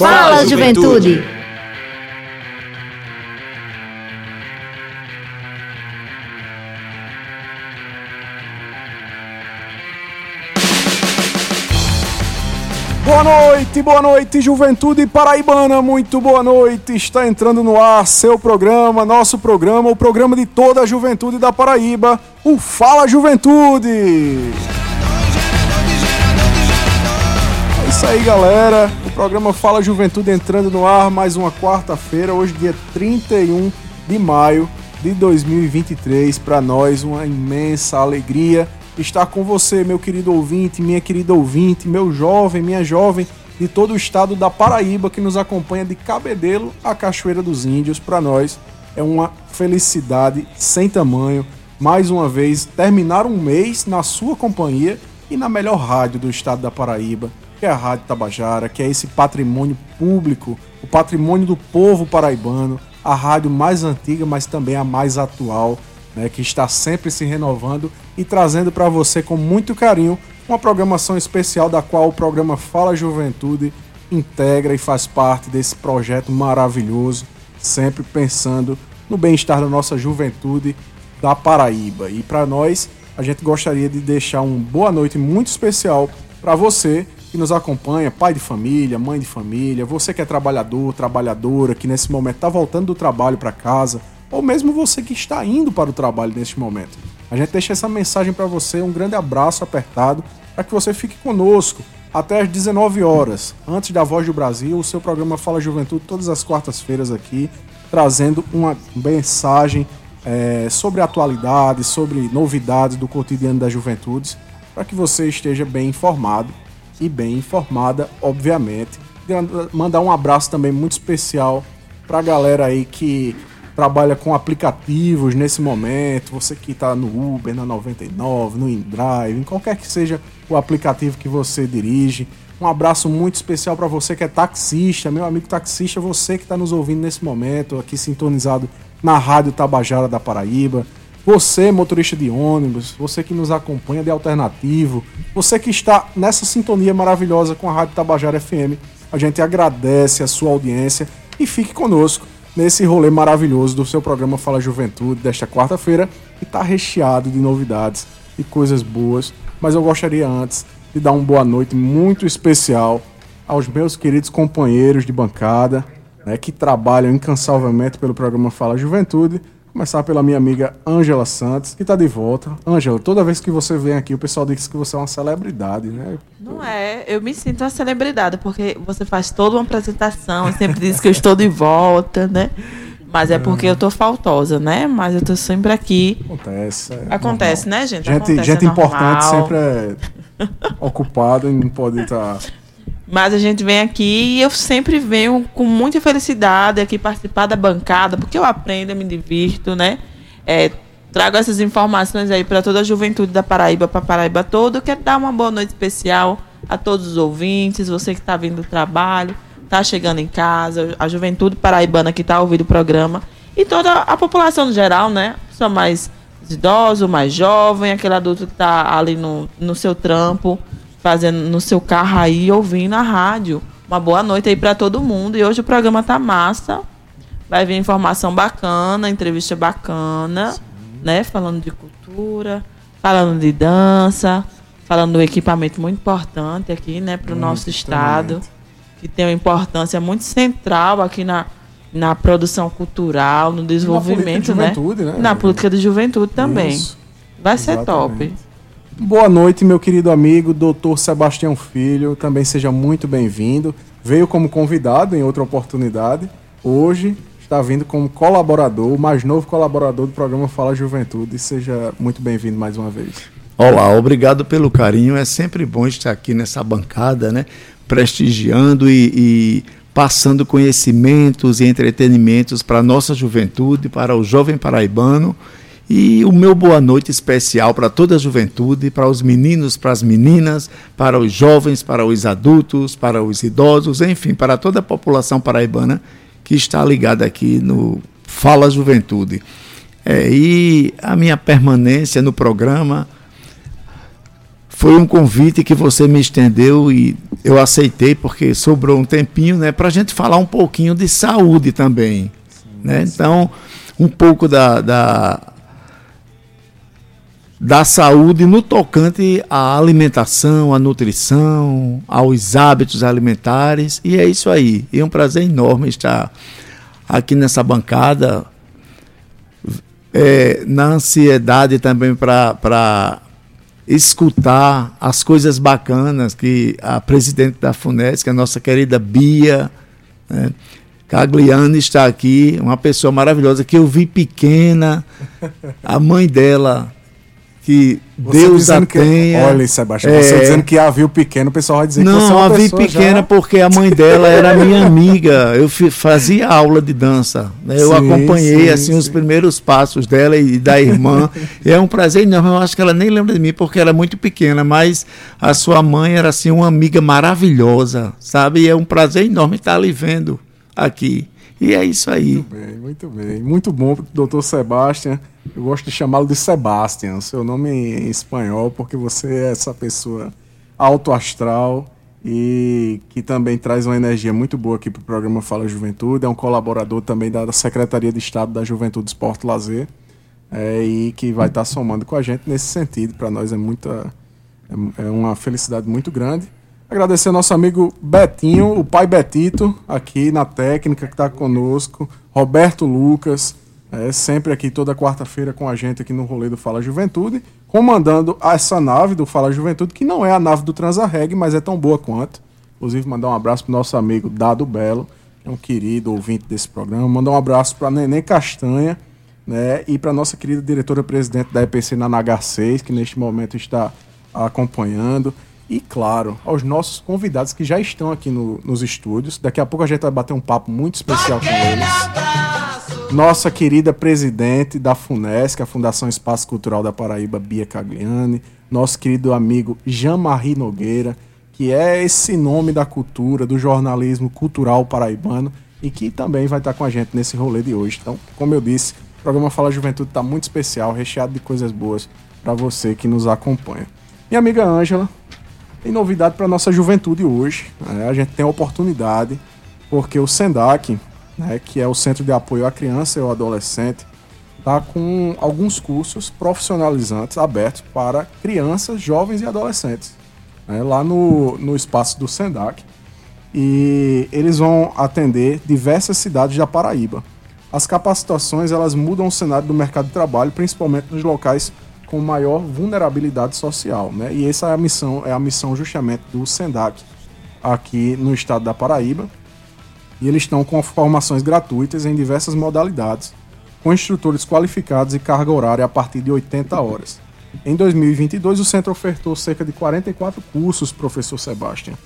Fala, juventude. Boa noite, boa noite, juventude paraibana, muito boa noite. Está entrando no ar seu programa, nosso programa, o programa de toda a juventude da Paraíba, o Fala Juventude. É isso aí, galera. O programa Fala Juventude entrando no ar mais uma quarta-feira, hoje, dia 31 de maio de 2023. Para nós, uma imensa alegria estar com você, meu querido ouvinte, minha querida ouvinte, meu jovem, minha jovem de todo o estado da Paraíba que nos acompanha de Cabedelo a Cachoeira dos Índios. Para nós é uma felicidade sem tamanho. Mais uma vez, terminar um mês na sua companhia e na melhor rádio do estado da Paraíba, que é a Rádio Tabajara, que é esse patrimônio público, o patrimônio do povo paraibano, a rádio mais antiga, mas também a mais atual né, que está sempre se renovando e trazendo para você com muito carinho uma programação especial da qual o programa Fala Juventude integra e faz parte desse projeto maravilhoso, sempre pensando no bem-estar da nossa juventude da Paraíba. E para nós, a gente gostaria de deixar uma boa noite muito especial para você que nos acompanha, pai de família, mãe de família, você que é trabalhador, trabalhadora, que nesse momento está voltando do trabalho para casa, ou mesmo você que está indo para o trabalho neste momento. A gente deixa essa mensagem para você, um grande abraço apertado, para que você fique conosco até às 19 horas, antes da Voz do Brasil, o seu programa Fala Juventude, todas as quartas-feiras aqui, trazendo uma mensagem é, sobre atualidades, sobre novidades do cotidiano das juventudes, para que você esteja bem informado e bem informada, obviamente. Mandar um abraço também muito especial para a galera aí que trabalha com aplicativos nesse momento, você que está no Uber, na 99, no InDrive, em qualquer que seja o aplicativo que você dirige. Um abraço muito especial para você que é taxista, meu amigo taxista, você que está nos ouvindo nesse momento, aqui sintonizado na Rádio Tabajara da Paraíba. Você, motorista de ônibus, você que nos acompanha de alternativo, você que está nessa sintonia maravilhosa com a Rádio Tabajara FM, a gente agradece a sua audiência e fique conosco nesse rolê maravilhoso do seu programa Fala Juventude desta quarta-feira, que está recheado de novidades e coisas boas. Mas eu gostaria antes de dar uma boa noite muito especial aos meus queridos companheiros de bancada, né, que trabalham incansavelmente pelo programa Fala Juventude Começar pela minha amiga Ângela Santos, que está de volta. Ângela, toda vez que você vem aqui, o pessoal diz que você é uma celebridade, né? Não é, eu me sinto uma celebridade, porque você faz toda uma apresentação, sempre diz que eu estou de volta, né? Mas é porque eu tô faltosa, né? Mas eu tô sempre aqui. Acontece. É Acontece, normal. né, gente? Gente, Acontece, gente é importante sempre é ocupada e não pode estar. Mas a gente vem aqui e eu sempre venho com muita felicidade aqui participar da bancada, porque eu aprendo, eu me divirto, né? É, trago essas informações aí para toda a juventude da Paraíba, para Paraíba todo. Quero dar uma boa noite especial a todos os ouvintes, você que está vindo do trabalho, está chegando em casa, a juventude paraibana que está ouvindo o programa e toda a população no geral, né? Só mais idoso, mais jovem, aquele adulto que está ali no, no seu trampo, fazendo no seu carro aí, ouvindo a rádio. Uma boa noite aí para todo mundo. E hoje o programa tá massa. Vai vir informação bacana, entrevista bacana, né? Falando de cultura, falando de dança, falando do equipamento muito importante aqui, né, para o nosso estado, que tem uma importância muito central aqui na, na produção cultural, no desenvolvimento, política de né? juventude, né? Na política de juventude também. Isso, Vai ser top. Boa noite, meu querido amigo, doutor Sebastião Filho. Também seja muito bem-vindo. Veio como convidado em outra oportunidade. Hoje está vindo como colaborador, o mais novo colaborador do programa Fala Juventude. Seja muito bem-vindo mais uma vez. Olá, obrigado pelo carinho. É sempre bom estar aqui nessa bancada, né? Prestigiando e, e passando conhecimentos e entretenimentos para a nossa juventude, para o jovem paraibano. E o meu boa noite especial para toda a juventude, para os meninos, para as meninas, para os jovens, para os adultos, para os idosos, enfim, para toda a população paraibana que está ligada aqui no Fala Juventude. É, e a minha permanência no programa foi um convite que você me estendeu e eu aceitei porque sobrou um tempinho, né, para a gente falar um pouquinho de saúde também, sim, né? Sim. Então, um pouco da, da da saúde no tocante à alimentação, à nutrição, aos hábitos alimentares. E é isso aí. E é um prazer enorme estar aqui nessa bancada, é, na ansiedade também para escutar as coisas bacanas que a presidente da FUNESC, a nossa querida Bia, né, Cagliani está aqui, uma pessoa maravilhosa que eu vi pequena, a mãe dela que você Deus a tenha. olha, Sebastião, é, você dizendo que a viu pequena, o pessoal vai dizer não, que você é uma a vi pequena já... porque a mãe dela era minha amiga. Eu fazia aula de dança. Né? Eu sim, acompanhei sim, assim sim. os primeiros passos dela e da irmã. é um prazer enorme. Eu acho que ela nem lembra de mim porque ela é muito pequena, mas a sua mãe era assim uma amiga maravilhosa, sabe? E é um prazer enorme estar lhe vendo aqui. E é isso aí. Muito bem, muito bem. Muito bom, doutor Sebastião. Eu gosto de chamá-lo de Sebastian, seu nome em espanhol, porque você é essa pessoa alto astral e que também traz uma energia muito boa aqui para o programa Fala Juventude. É um colaborador também da Secretaria de Estado da Juventude, Esporte Lazer é, e que vai estar somando com a gente nesse sentido. Para nós é, muita, é, é uma felicidade muito grande. Agradecer ao nosso amigo Betinho, o pai Betito, aqui na técnica, que está conosco. Roberto Lucas, é, sempre aqui toda quarta-feira com a gente aqui no rolê do Fala Juventude, comandando essa nave do Fala Juventude, que não é a nave do Transarreg, mas é tão boa quanto. Inclusive, mandar um abraço para o nosso amigo Dado Belo, que é um querido ouvinte desse programa. Mandar um abraço para Neném Castanha, né? E para nossa querida diretora-presidente da EPC na NH6, que neste momento está acompanhando. E, claro, aos nossos convidados que já estão aqui no, nos estúdios. Daqui a pouco a gente vai bater um papo muito especial com eles. Nossa querida presidente da FUNESC, a Fundação Espaço Cultural da Paraíba, Bia Cagliani. Nosso querido amigo Jean-Marie Nogueira, que é esse nome da cultura, do jornalismo cultural paraibano e que também vai estar com a gente nesse rolê de hoje. Então, como eu disse, o programa Fala Juventude está muito especial, recheado de coisas boas para você que nos acompanha. Minha amiga Ângela, tem novidade para nossa juventude hoje. Né? A gente tem a oportunidade, porque o SENDAC, né, que é o Centro de Apoio à Criança e ao Adolescente, está com alguns cursos profissionalizantes abertos para crianças, jovens e adolescentes, né, lá no, no espaço do SENDAC. E eles vão atender diversas cidades da Paraíba. As capacitações elas mudam o cenário do mercado de trabalho, principalmente nos locais com maior vulnerabilidade social, né? E essa é a missão, é a missão justamente do SENDAC aqui no estado da Paraíba. E eles estão com formações gratuitas em diversas modalidades, com instrutores qualificados e carga horária a partir de 80 horas. Em 2022, o centro ofertou cerca de 44 cursos, professor Sebastião.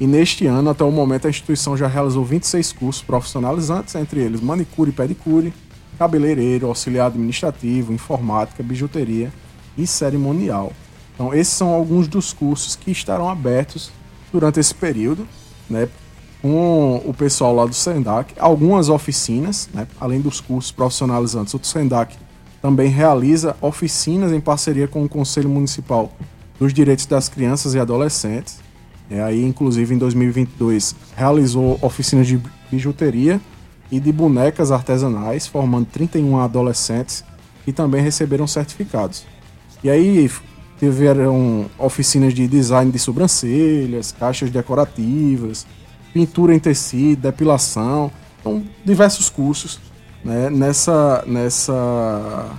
E neste ano, até o momento, a instituição já realizou 26 cursos profissionalizantes, entre eles manicure e pedicure, cabeleireiro, auxiliar administrativo, informática, bijuteria e cerimonial. Então, esses são alguns dos cursos que estarão abertos durante esse período, né, com o pessoal lá do SENDAC, algumas oficinas, né, além dos cursos profissionalizantes. O SENDAC também realiza oficinas em parceria com o Conselho Municipal dos Direitos das Crianças e Adolescentes. É, aí, inclusive, em 2022, realizou oficinas de bijuteria e de bonecas artesanais, formando 31 adolescentes que também receberam certificados. E aí tiveram oficinas de design de sobrancelhas, caixas decorativas, pintura em tecido, depilação, então diversos cursos né, nessa, nessa,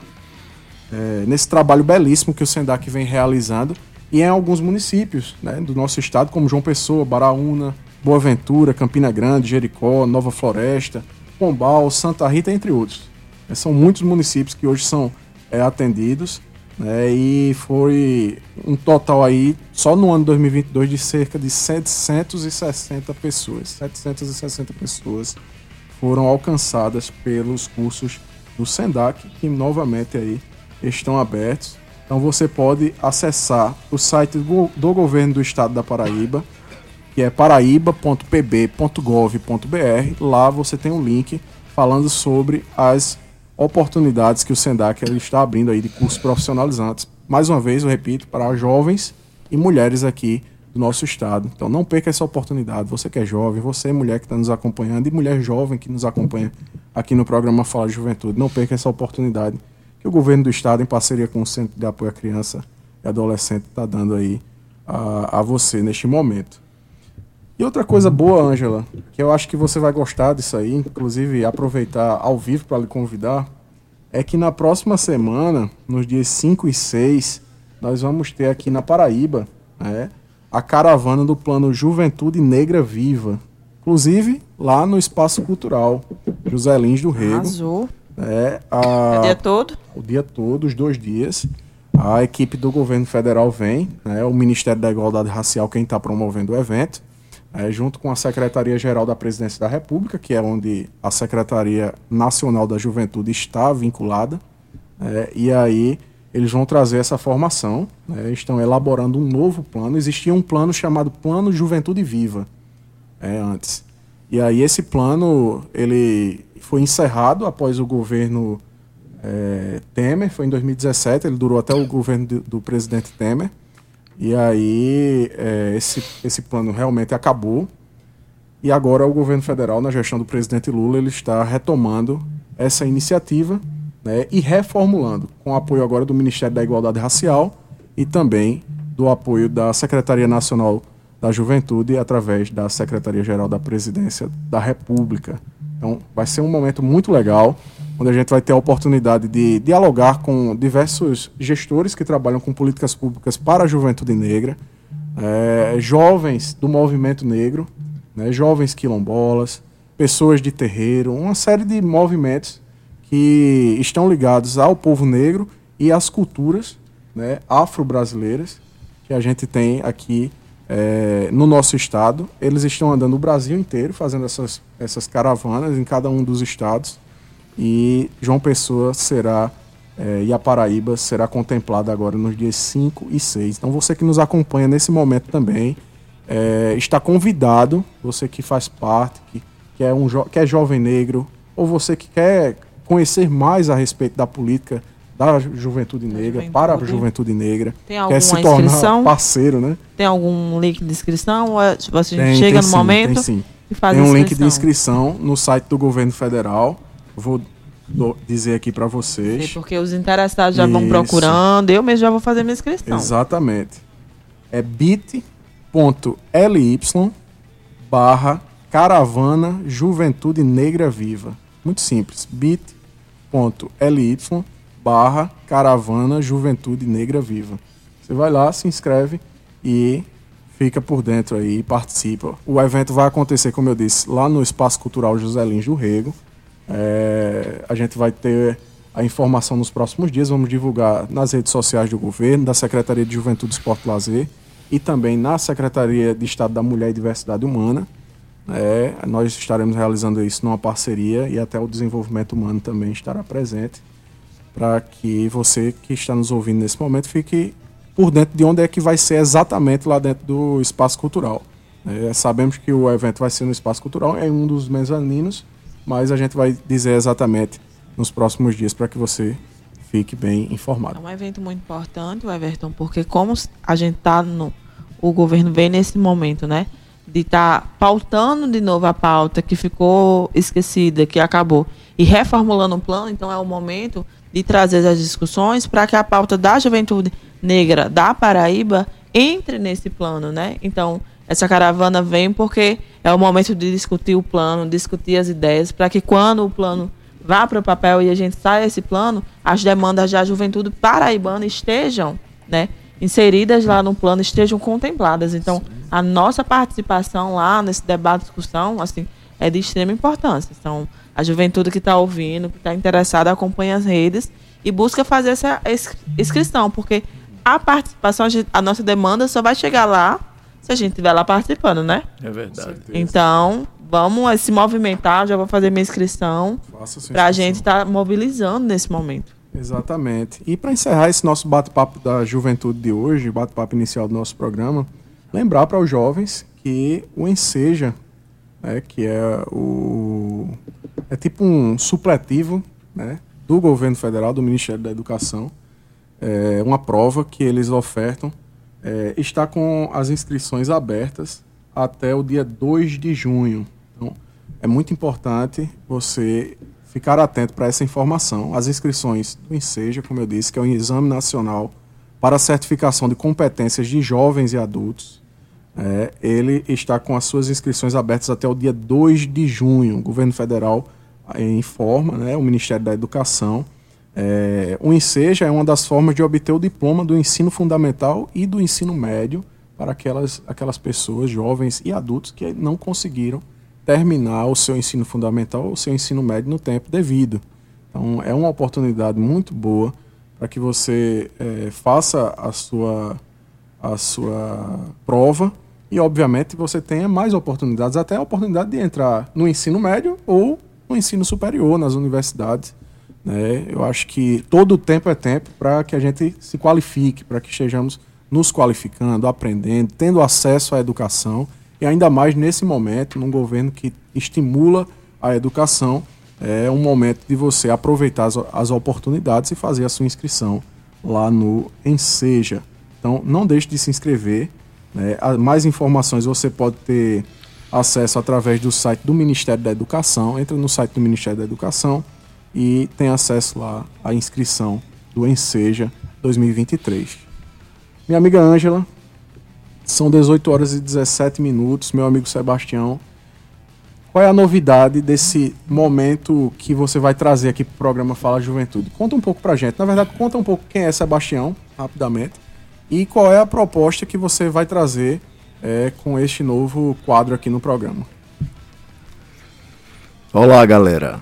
é, nesse trabalho belíssimo que o Sendac vem realizando e em alguns municípios né, do nosso estado, como João Pessoa, Baraúna, Boa Ventura, Campina Grande, Jericó, Nova Floresta, Pombal, Santa Rita, entre outros. São muitos municípios que hoje são é, atendidos né, e foi um total aí, só no ano 2022, de cerca de 760 pessoas. 760 pessoas foram alcançadas pelos cursos do SENDAC, que novamente aí estão abertos. Então você pode acessar o site do, do governo do estado da Paraíba, que é paraíba.pb.gov.br. Lá você tem um link falando sobre as oportunidades que o SENDAC está abrindo aí de cursos profissionalizantes. Mais uma vez, eu repito, para jovens e mulheres aqui do nosso estado. Então não perca essa oportunidade. Você que é jovem, você mulher que está nos acompanhando e mulher jovem que nos acompanha aqui no programa Fala Juventude, não perca essa oportunidade que o governo do estado, em parceria com o Centro de Apoio à Criança e Adolescente, está dando aí a, a você neste momento. E outra coisa boa, Ângela, que eu acho que você vai gostar disso aí, inclusive aproveitar ao vivo para lhe convidar, é que na próxima semana, nos dias 5 e 6, nós vamos ter aqui na Paraíba né, a caravana do plano Juventude Negra Viva. Inclusive lá no Espaço Cultural José Lins do Rego. Azul. É, a, o dia todo? O dia todo, os dois dias. A equipe do governo federal vem, né, o Ministério da Igualdade Racial quem está promovendo o evento, é, junto com a Secretaria-Geral da Presidência da República, que é onde a Secretaria Nacional da Juventude está vinculada. É, e aí eles vão trazer essa formação, né, estão elaborando um novo plano. Existia um plano chamado Plano Juventude Viva é, antes. E aí esse plano ele foi encerrado após o governo é, Temer, foi em 2017, ele durou até o governo do, do presidente Temer. E aí é, esse, esse plano realmente acabou. E agora o governo federal, na gestão do presidente Lula, ele está retomando essa iniciativa né, e reformulando, com apoio agora do Ministério da Igualdade Racial e também do apoio da Secretaria Nacional da Juventude através da Secretaria-Geral da Presidência da República. Então, vai ser um momento muito legal, onde a gente vai ter a oportunidade de dialogar com diversos gestores que trabalham com políticas públicas para a juventude negra, é, jovens do movimento negro, né, jovens quilombolas, pessoas de terreiro, uma série de movimentos que estão ligados ao povo negro e às culturas né, afro-brasileiras que a gente tem aqui é, no nosso estado. Eles estão andando o Brasil inteiro, fazendo essas, essas caravanas em cada um dos estados. E João Pessoa será, é, e a Paraíba será contemplada agora nos dias 5 e 6. Então você que nos acompanha nesse momento também, é, está convidado, você que faz parte, que, que, é um que é jovem negro, ou você que quer conhecer mais a respeito da política da juventude negra, juventude. para a juventude negra. Tem alguma quer se tornar inscrição? parceiro, né? Tem algum link de inscrição? Ou é, você tem, chega tem no sim, momento tem sim. e faz Tem um link de inscrição no site do governo federal. Vou dizer aqui para vocês. Sim, porque os interessados já Isso. vão procurando, eu mesmo já vou fazer minha inscrição. Exatamente. É bit.ly barra caravana juventude negra viva. Muito simples. bit.ly barra caravana juventude negra viva. Você vai lá, se inscreve e fica por dentro aí, participa. O evento vai acontecer, como eu disse, lá no Espaço Cultural José Lins Rego. É, a gente vai ter a informação nos próximos dias, vamos divulgar nas redes sociais do governo, da Secretaria de Juventude, Esporte e Lazer e também na Secretaria de Estado da Mulher e Diversidade Humana. É, nós estaremos realizando isso numa parceria e até o desenvolvimento humano também estará presente para que você que está nos ouvindo nesse momento fique por dentro de onde é que vai ser exatamente lá dentro do espaço cultural. É, sabemos que o evento vai ser no espaço cultural, é um dos mezaninos, mas a gente vai dizer exatamente nos próximos dias para que você fique bem informado. É um evento muito importante, Everton, porque como a gente está no. O governo vem nesse momento, né? de estar tá pautando de novo a pauta que ficou esquecida, que acabou, e reformulando o plano, então é o momento de trazer as discussões para que a pauta da juventude negra da Paraíba entre nesse plano, né? Então, essa caravana vem porque é o momento de discutir o plano, discutir as ideias, para que quando o plano vá para o papel e a gente saia esse plano, as demandas da juventude paraibana estejam, né, inseridas lá no plano, estejam contempladas. Então, a nossa participação lá nesse debate, discussão, assim, é de extrema importância. Então, a juventude que está ouvindo, que está interessada, acompanha as redes e busca fazer essa inscrição, porque a participação, a nossa demanda só vai chegar lá se a gente estiver lá participando, né? É verdade. Então, vamos se movimentar, já vou fazer minha inscrição para a gente estar tá mobilizando nesse momento. Exatamente. E para encerrar esse nosso bate-papo da juventude de hoje, bate-papo inicial do nosso programa, lembrar para os jovens que o Enseja, né, que é o é tipo um supletivo, né, do governo federal, do Ministério da Educação, é uma prova que eles ofertam é, está com as inscrições abertas até o dia 2 de junho. Então, é muito importante você ficar atento para essa informação. As inscrições do INSEJA, como eu disse, que é o Exame Nacional para a Certificação de Competências de Jovens e Adultos, é, ele está com as suas inscrições abertas até o dia 2 de junho. O governo federal informa, né, o Ministério da Educação. É, o INSEJA é uma das formas de obter o diploma do ensino fundamental e do ensino médio para aquelas, aquelas pessoas, jovens e adultos, que não conseguiram terminar o seu ensino fundamental ou o seu ensino médio no tempo devido. Então, é uma oportunidade muito boa para que você é, faça a sua, a sua prova e, obviamente, você tenha mais oportunidades, até a oportunidade de entrar no ensino médio ou no ensino superior, nas universidades. Né? Eu acho que todo tempo é tempo para que a gente se qualifique, para que estejamos nos qualificando, aprendendo, tendo acesso à educação e ainda mais nesse momento, num governo que estimula a educação, é um momento de você aproveitar as, as oportunidades e fazer a sua inscrição lá no Enseja. Então, não deixe de se inscrever. Né? Mais informações você pode ter acesso através do site do Ministério da Educação. Entra no site do Ministério da Educação e tem acesso lá à inscrição do Enseja 2023. Minha amiga Ângela, são 18 horas e 17 minutos, meu amigo Sebastião. Qual é a novidade desse momento que você vai trazer aqui para o programa Fala Juventude? Conta um pouco para gente. Na verdade, conta um pouco quem é Sebastião, rapidamente, e qual é a proposta que você vai trazer é, com este novo quadro aqui no programa. Olá, galera.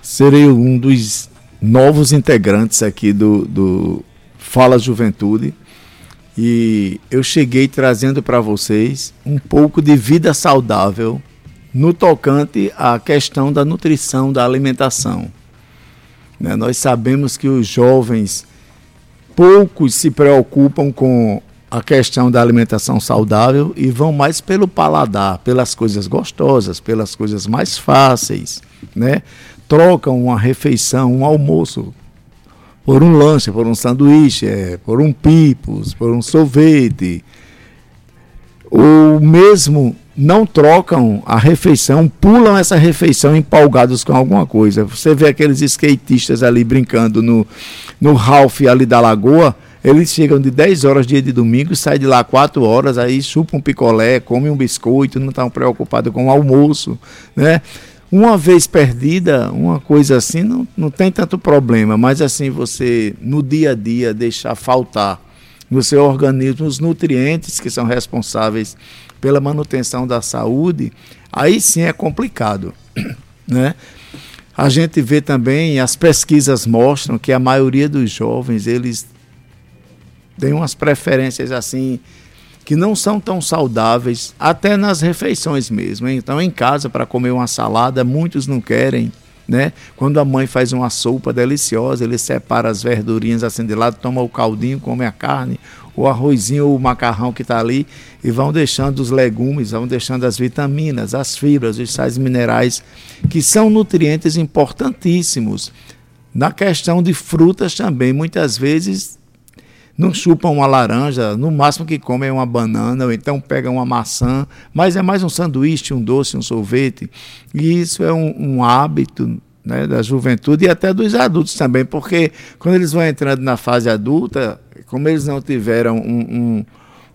Serei um dos novos integrantes aqui do, do Fala Juventude e eu cheguei trazendo para vocês um pouco de vida saudável no tocante à questão da nutrição, da alimentação. Né? Nós sabemos que os jovens poucos se preocupam com a questão da alimentação saudável e vão mais pelo paladar, pelas coisas gostosas, pelas coisas mais fáceis, né? Trocam uma refeição, um almoço por um lanche, por um sanduíche, é, por um pipos, por um sorvete. Ou mesmo não trocam a refeição, pulam essa refeição empolgados com alguma coisa. Você vê aqueles skatistas ali brincando no, no Ralph ali da Lagoa, eles chegam de 10 horas dia de domingo, saem de lá 4 horas, aí chupam um picolé, comem um biscoito, não estão preocupados com o almoço, né? Uma vez perdida, uma coisa assim, não, não tem tanto problema, mas assim, você no dia a dia deixar faltar no seu organismo os nutrientes que são responsáveis pela manutenção da saúde, aí sim é complicado, né? A gente vê também, as pesquisas mostram que a maioria dos jovens, eles têm umas preferências assim que não são tão saudáveis, até nas refeições mesmo. Então, em casa, para comer uma salada, muitos não querem. Né? Quando a mãe faz uma sopa deliciosa, ele separa as verdurinhas assim de lado, toma o caldinho, come a carne, o arrozinho ou o macarrão que está ali e vão deixando os legumes, vão deixando as vitaminas, as fibras, os sais minerais, que são nutrientes importantíssimos. Na questão de frutas também, muitas vezes não chupam uma laranja, no máximo que comem é uma banana, ou então pegam uma maçã, mas é mais um sanduíche, um doce, um sorvete. E isso é um, um hábito né, da juventude e até dos adultos também, porque quando eles vão entrando na fase adulta, como eles não tiveram um, um,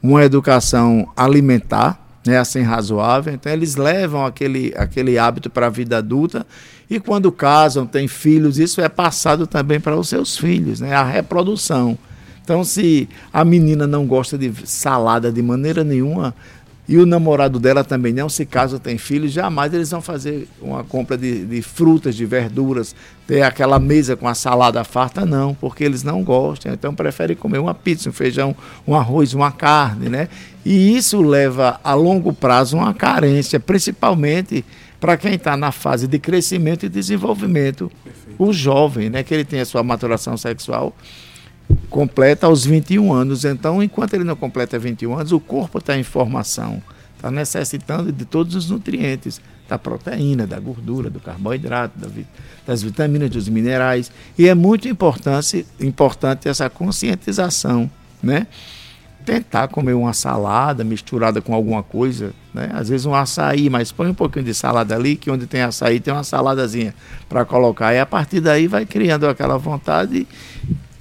uma educação alimentar, né, assim razoável, então eles levam aquele, aquele hábito para a vida adulta e quando casam, têm filhos, isso é passado também para os seus filhos, né, a reprodução. Então, se a menina não gosta de salada de maneira nenhuma, e o namorado dela também não, se caso tem filhos, jamais eles vão fazer uma compra de, de, frutas, de verduras, ter aquela mesa com a salada farta, não, porque eles não gostam. Então preferem comer uma pizza, um feijão, um arroz, uma carne, né? E isso leva a longo prazo uma carência, principalmente para quem está na fase de crescimento e desenvolvimento, Perfeito. o jovem, né? Que ele tem a sua maturação sexual completa aos 21 anos. Então, enquanto ele não completa 21 anos, o corpo está em formação, está necessitando de todos os nutrientes, da proteína, da gordura, do carboidrato, das vitaminas, dos minerais. E é muito importante, importante essa conscientização, né? tentar comer uma salada misturada com alguma coisa, né? Às vezes um açaí, mas põe um pouquinho de salada ali, que onde tem açaí tem uma saladazinha para colocar. E a partir daí vai criando aquela vontade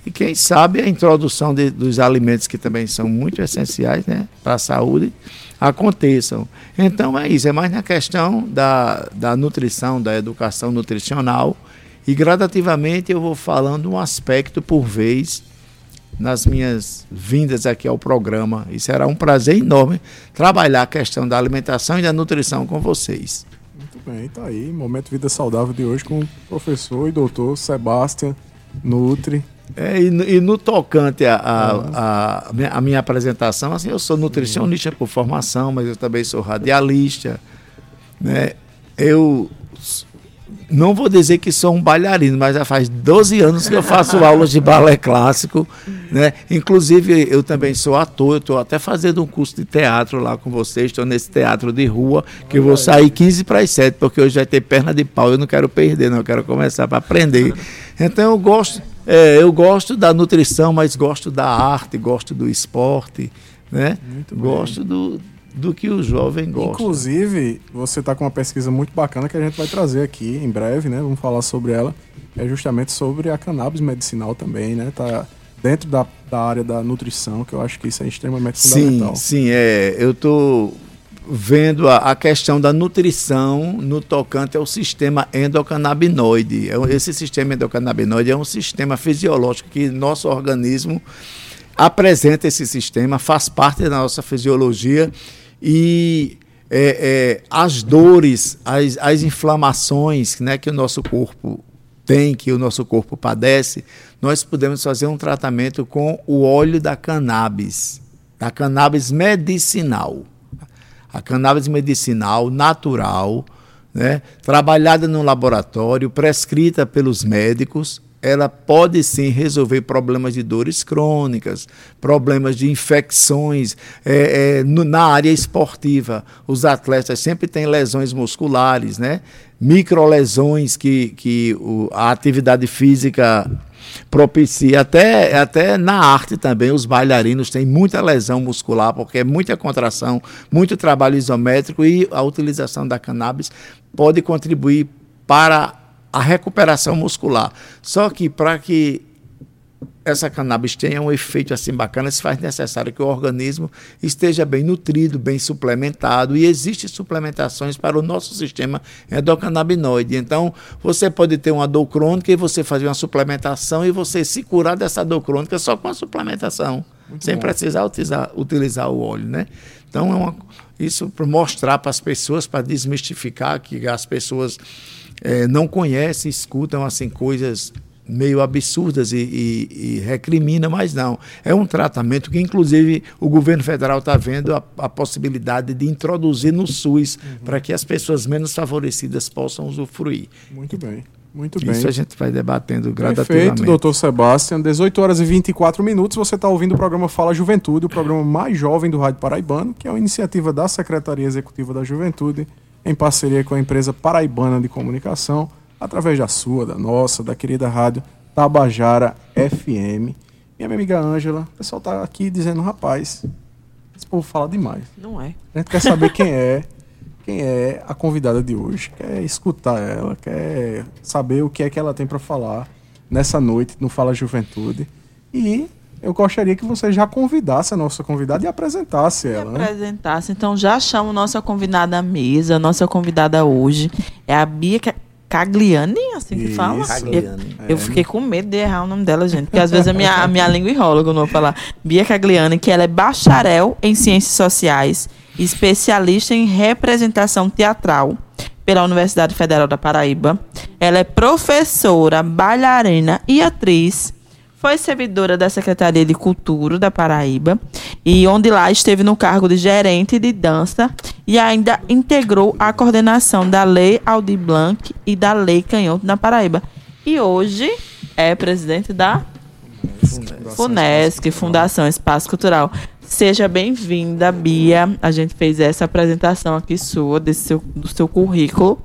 e quem sabe a introdução de, dos alimentos que também são muito essenciais, né, para a saúde, aconteçam. Então é isso, é mais na questão da, da nutrição, da educação nutricional e gradativamente eu vou falando um aspecto por vez nas minhas vindas aqui ao programa. E será um prazer enorme trabalhar a questão da alimentação e da nutrição com vocês. Muito bem, tá aí. Momento Vida Saudável de hoje com o professor e doutor Sebastião Nutri. É, e, no, e, no tocante a, a, a, a, minha, apresentação, assim, eu sou nutricionista por formação, mas eu também sou radialista. Né? Eu não vou dizer que sou um bailarino, mas já faz 12 anos que eu faço aulas de balé clássico, né? Inclusive eu também sou ator, eu estou até fazendo um curso de teatro lá com vocês, estou nesse teatro de rua, que eu vou sair 15 para as 7, porque hoje vai ter perna de pau, eu não quero perder, não, eu quero começar para aprender. Então eu gosto, é, eu gosto da nutrição, mas gosto da arte, gosto do esporte, né? Gosto do do que o jovem gosta. Inclusive, você está com uma pesquisa muito bacana que a gente vai trazer aqui em breve, né? Vamos falar sobre ela. É justamente sobre a cannabis medicinal também, né? Tá dentro da, da área da nutrição, que eu acho que isso é extremamente fundamental. Sim, sim. É, eu estou vendo a, a, questão da nutrição no tocante ao sistema endocannabinoide. É esse sistema endocannabinoide é um sistema fisiológico que nosso organismo apresenta esse sistema, faz parte da nossa fisiologia e é, é, as dores, as, as inflamações né, que o nosso corpo tem, que o nosso corpo padece, nós podemos fazer um tratamento com o óleo da cannabis, da cannabis medicinal. A cannabis medicinal natural, né, trabalhada no laboratório, prescrita pelos médicos, ela pode sim resolver problemas de dores crônicas, problemas de infecções é, é, no, na área esportiva. Os atletas sempre têm lesões musculares, né? Microlesões que, que o, a atividade física propicia. Até, até na arte também, os bailarinos têm muita lesão muscular, porque é muita contração, muito trabalho isométrico e a utilização da cannabis pode contribuir para a recuperação muscular. Só que para que essa cannabis tenha um efeito assim bacana, se faz necessário que o organismo esteja bem nutrido, bem suplementado, e existem suplementações para o nosso sistema endocannabinoide. Então, você pode ter uma dor crônica e você fazer uma suplementação e você se curar dessa dor crônica só com a suplementação, Muito sem bom. precisar utilizar, utilizar o óleo, né? Então, é uma, isso para mostrar para as pessoas, para desmistificar que as pessoas é, não conhecem, escutam assim coisas meio absurdas e, e, e, recrimina, mas não. É um tratamento que, inclusive, o governo federal está vendo a, a, possibilidade de introduzir no SUS uhum. para que as pessoas menos favorecidas possam usufruir. Muito bem. Muito bem. Isso a gente vai debatendo gradativamente. Perfeito, doutor Sebastião. 18 horas e 24 minutos. Você está ouvindo o programa Fala Juventude, o programa mais jovem do Rádio Paraibano, que é uma iniciativa da Secretaria Executiva da Juventude em parceria com a empresa paraibana de comunicação, através da sua, da nossa, da querida rádio Tabajara FM. E minha amiga Ângela, o pessoal tá aqui dizendo, rapaz, esse povo fala demais. Não é. A gente quer saber quem é, quem é a convidada de hoje, quer escutar ela, quer saber o que é que ela tem para falar nessa noite no Fala Juventude. E eu gostaria que você já convidasse a nossa convidada e apresentasse ela. Né? Apresentasse. Então já chamo nossa convidada à mesa. Nossa convidada hoje é a Bia Cagliani, assim que fala. Cagliani. Eu, eu, fiquei com medo de errar o nome dela, gente, porque às vezes a minha, a minha língua enrola quando eu vou falar. Bia Cagliani, que ela é bacharel em Ciências Sociais, especialista em representação teatral pela Universidade Federal da Paraíba. Ela é professora, bailarina e atriz foi servidora da Secretaria de Cultura da Paraíba e onde lá esteve no cargo de gerente de dança e ainda integrou a coordenação da Lei Aldir Blanc e da Lei Canhoto na Paraíba. E hoje é presidente da FUNESC, Fundação Espaço Cultural. Seja bem-vinda, Bia. A gente fez essa apresentação aqui sua, desse seu, do seu currículo,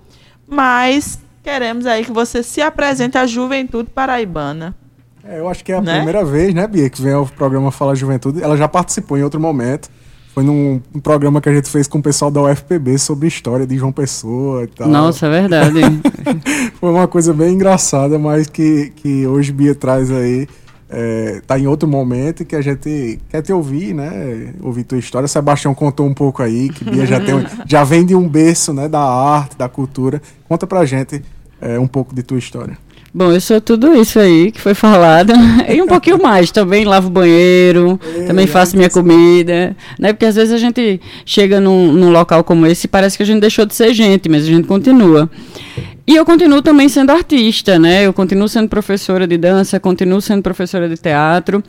mas queremos aí que você se apresente à juventude paraibana. É, eu acho que é a Né? primeira vez, né, Bia, que vem ao programa Fala Juventude. Ela já participou em outro momento. Foi num um programa que a gente fez com o pessoal da UFPB sobre história de João Pessoa e tal. Nossa, é verdade. Foi uma coisa bem engraçada, mas que, que hoje Bia traz aí. É, tá em outro momento e que a gente quer te ouvir, né? Ouvir tua história. Sebastião contou um pouco aí, que Bia já, tem, já vem de um berço né, da arte, da cultura. Conta pra gente é, um pouco de tua história. Bom, eu sou tudo isso aí que foi falado. E um pouquinho mais. Também lavo o banheiro, também faço minha comida. Né? Porque às vezes a gente chega num, num local como esse e parece que a gente deixou de ser gente, mas a gente continua. E eu continuo também sendo artista, né? Eu continuo sendo professora de dança, continuo sendo professora de teatro.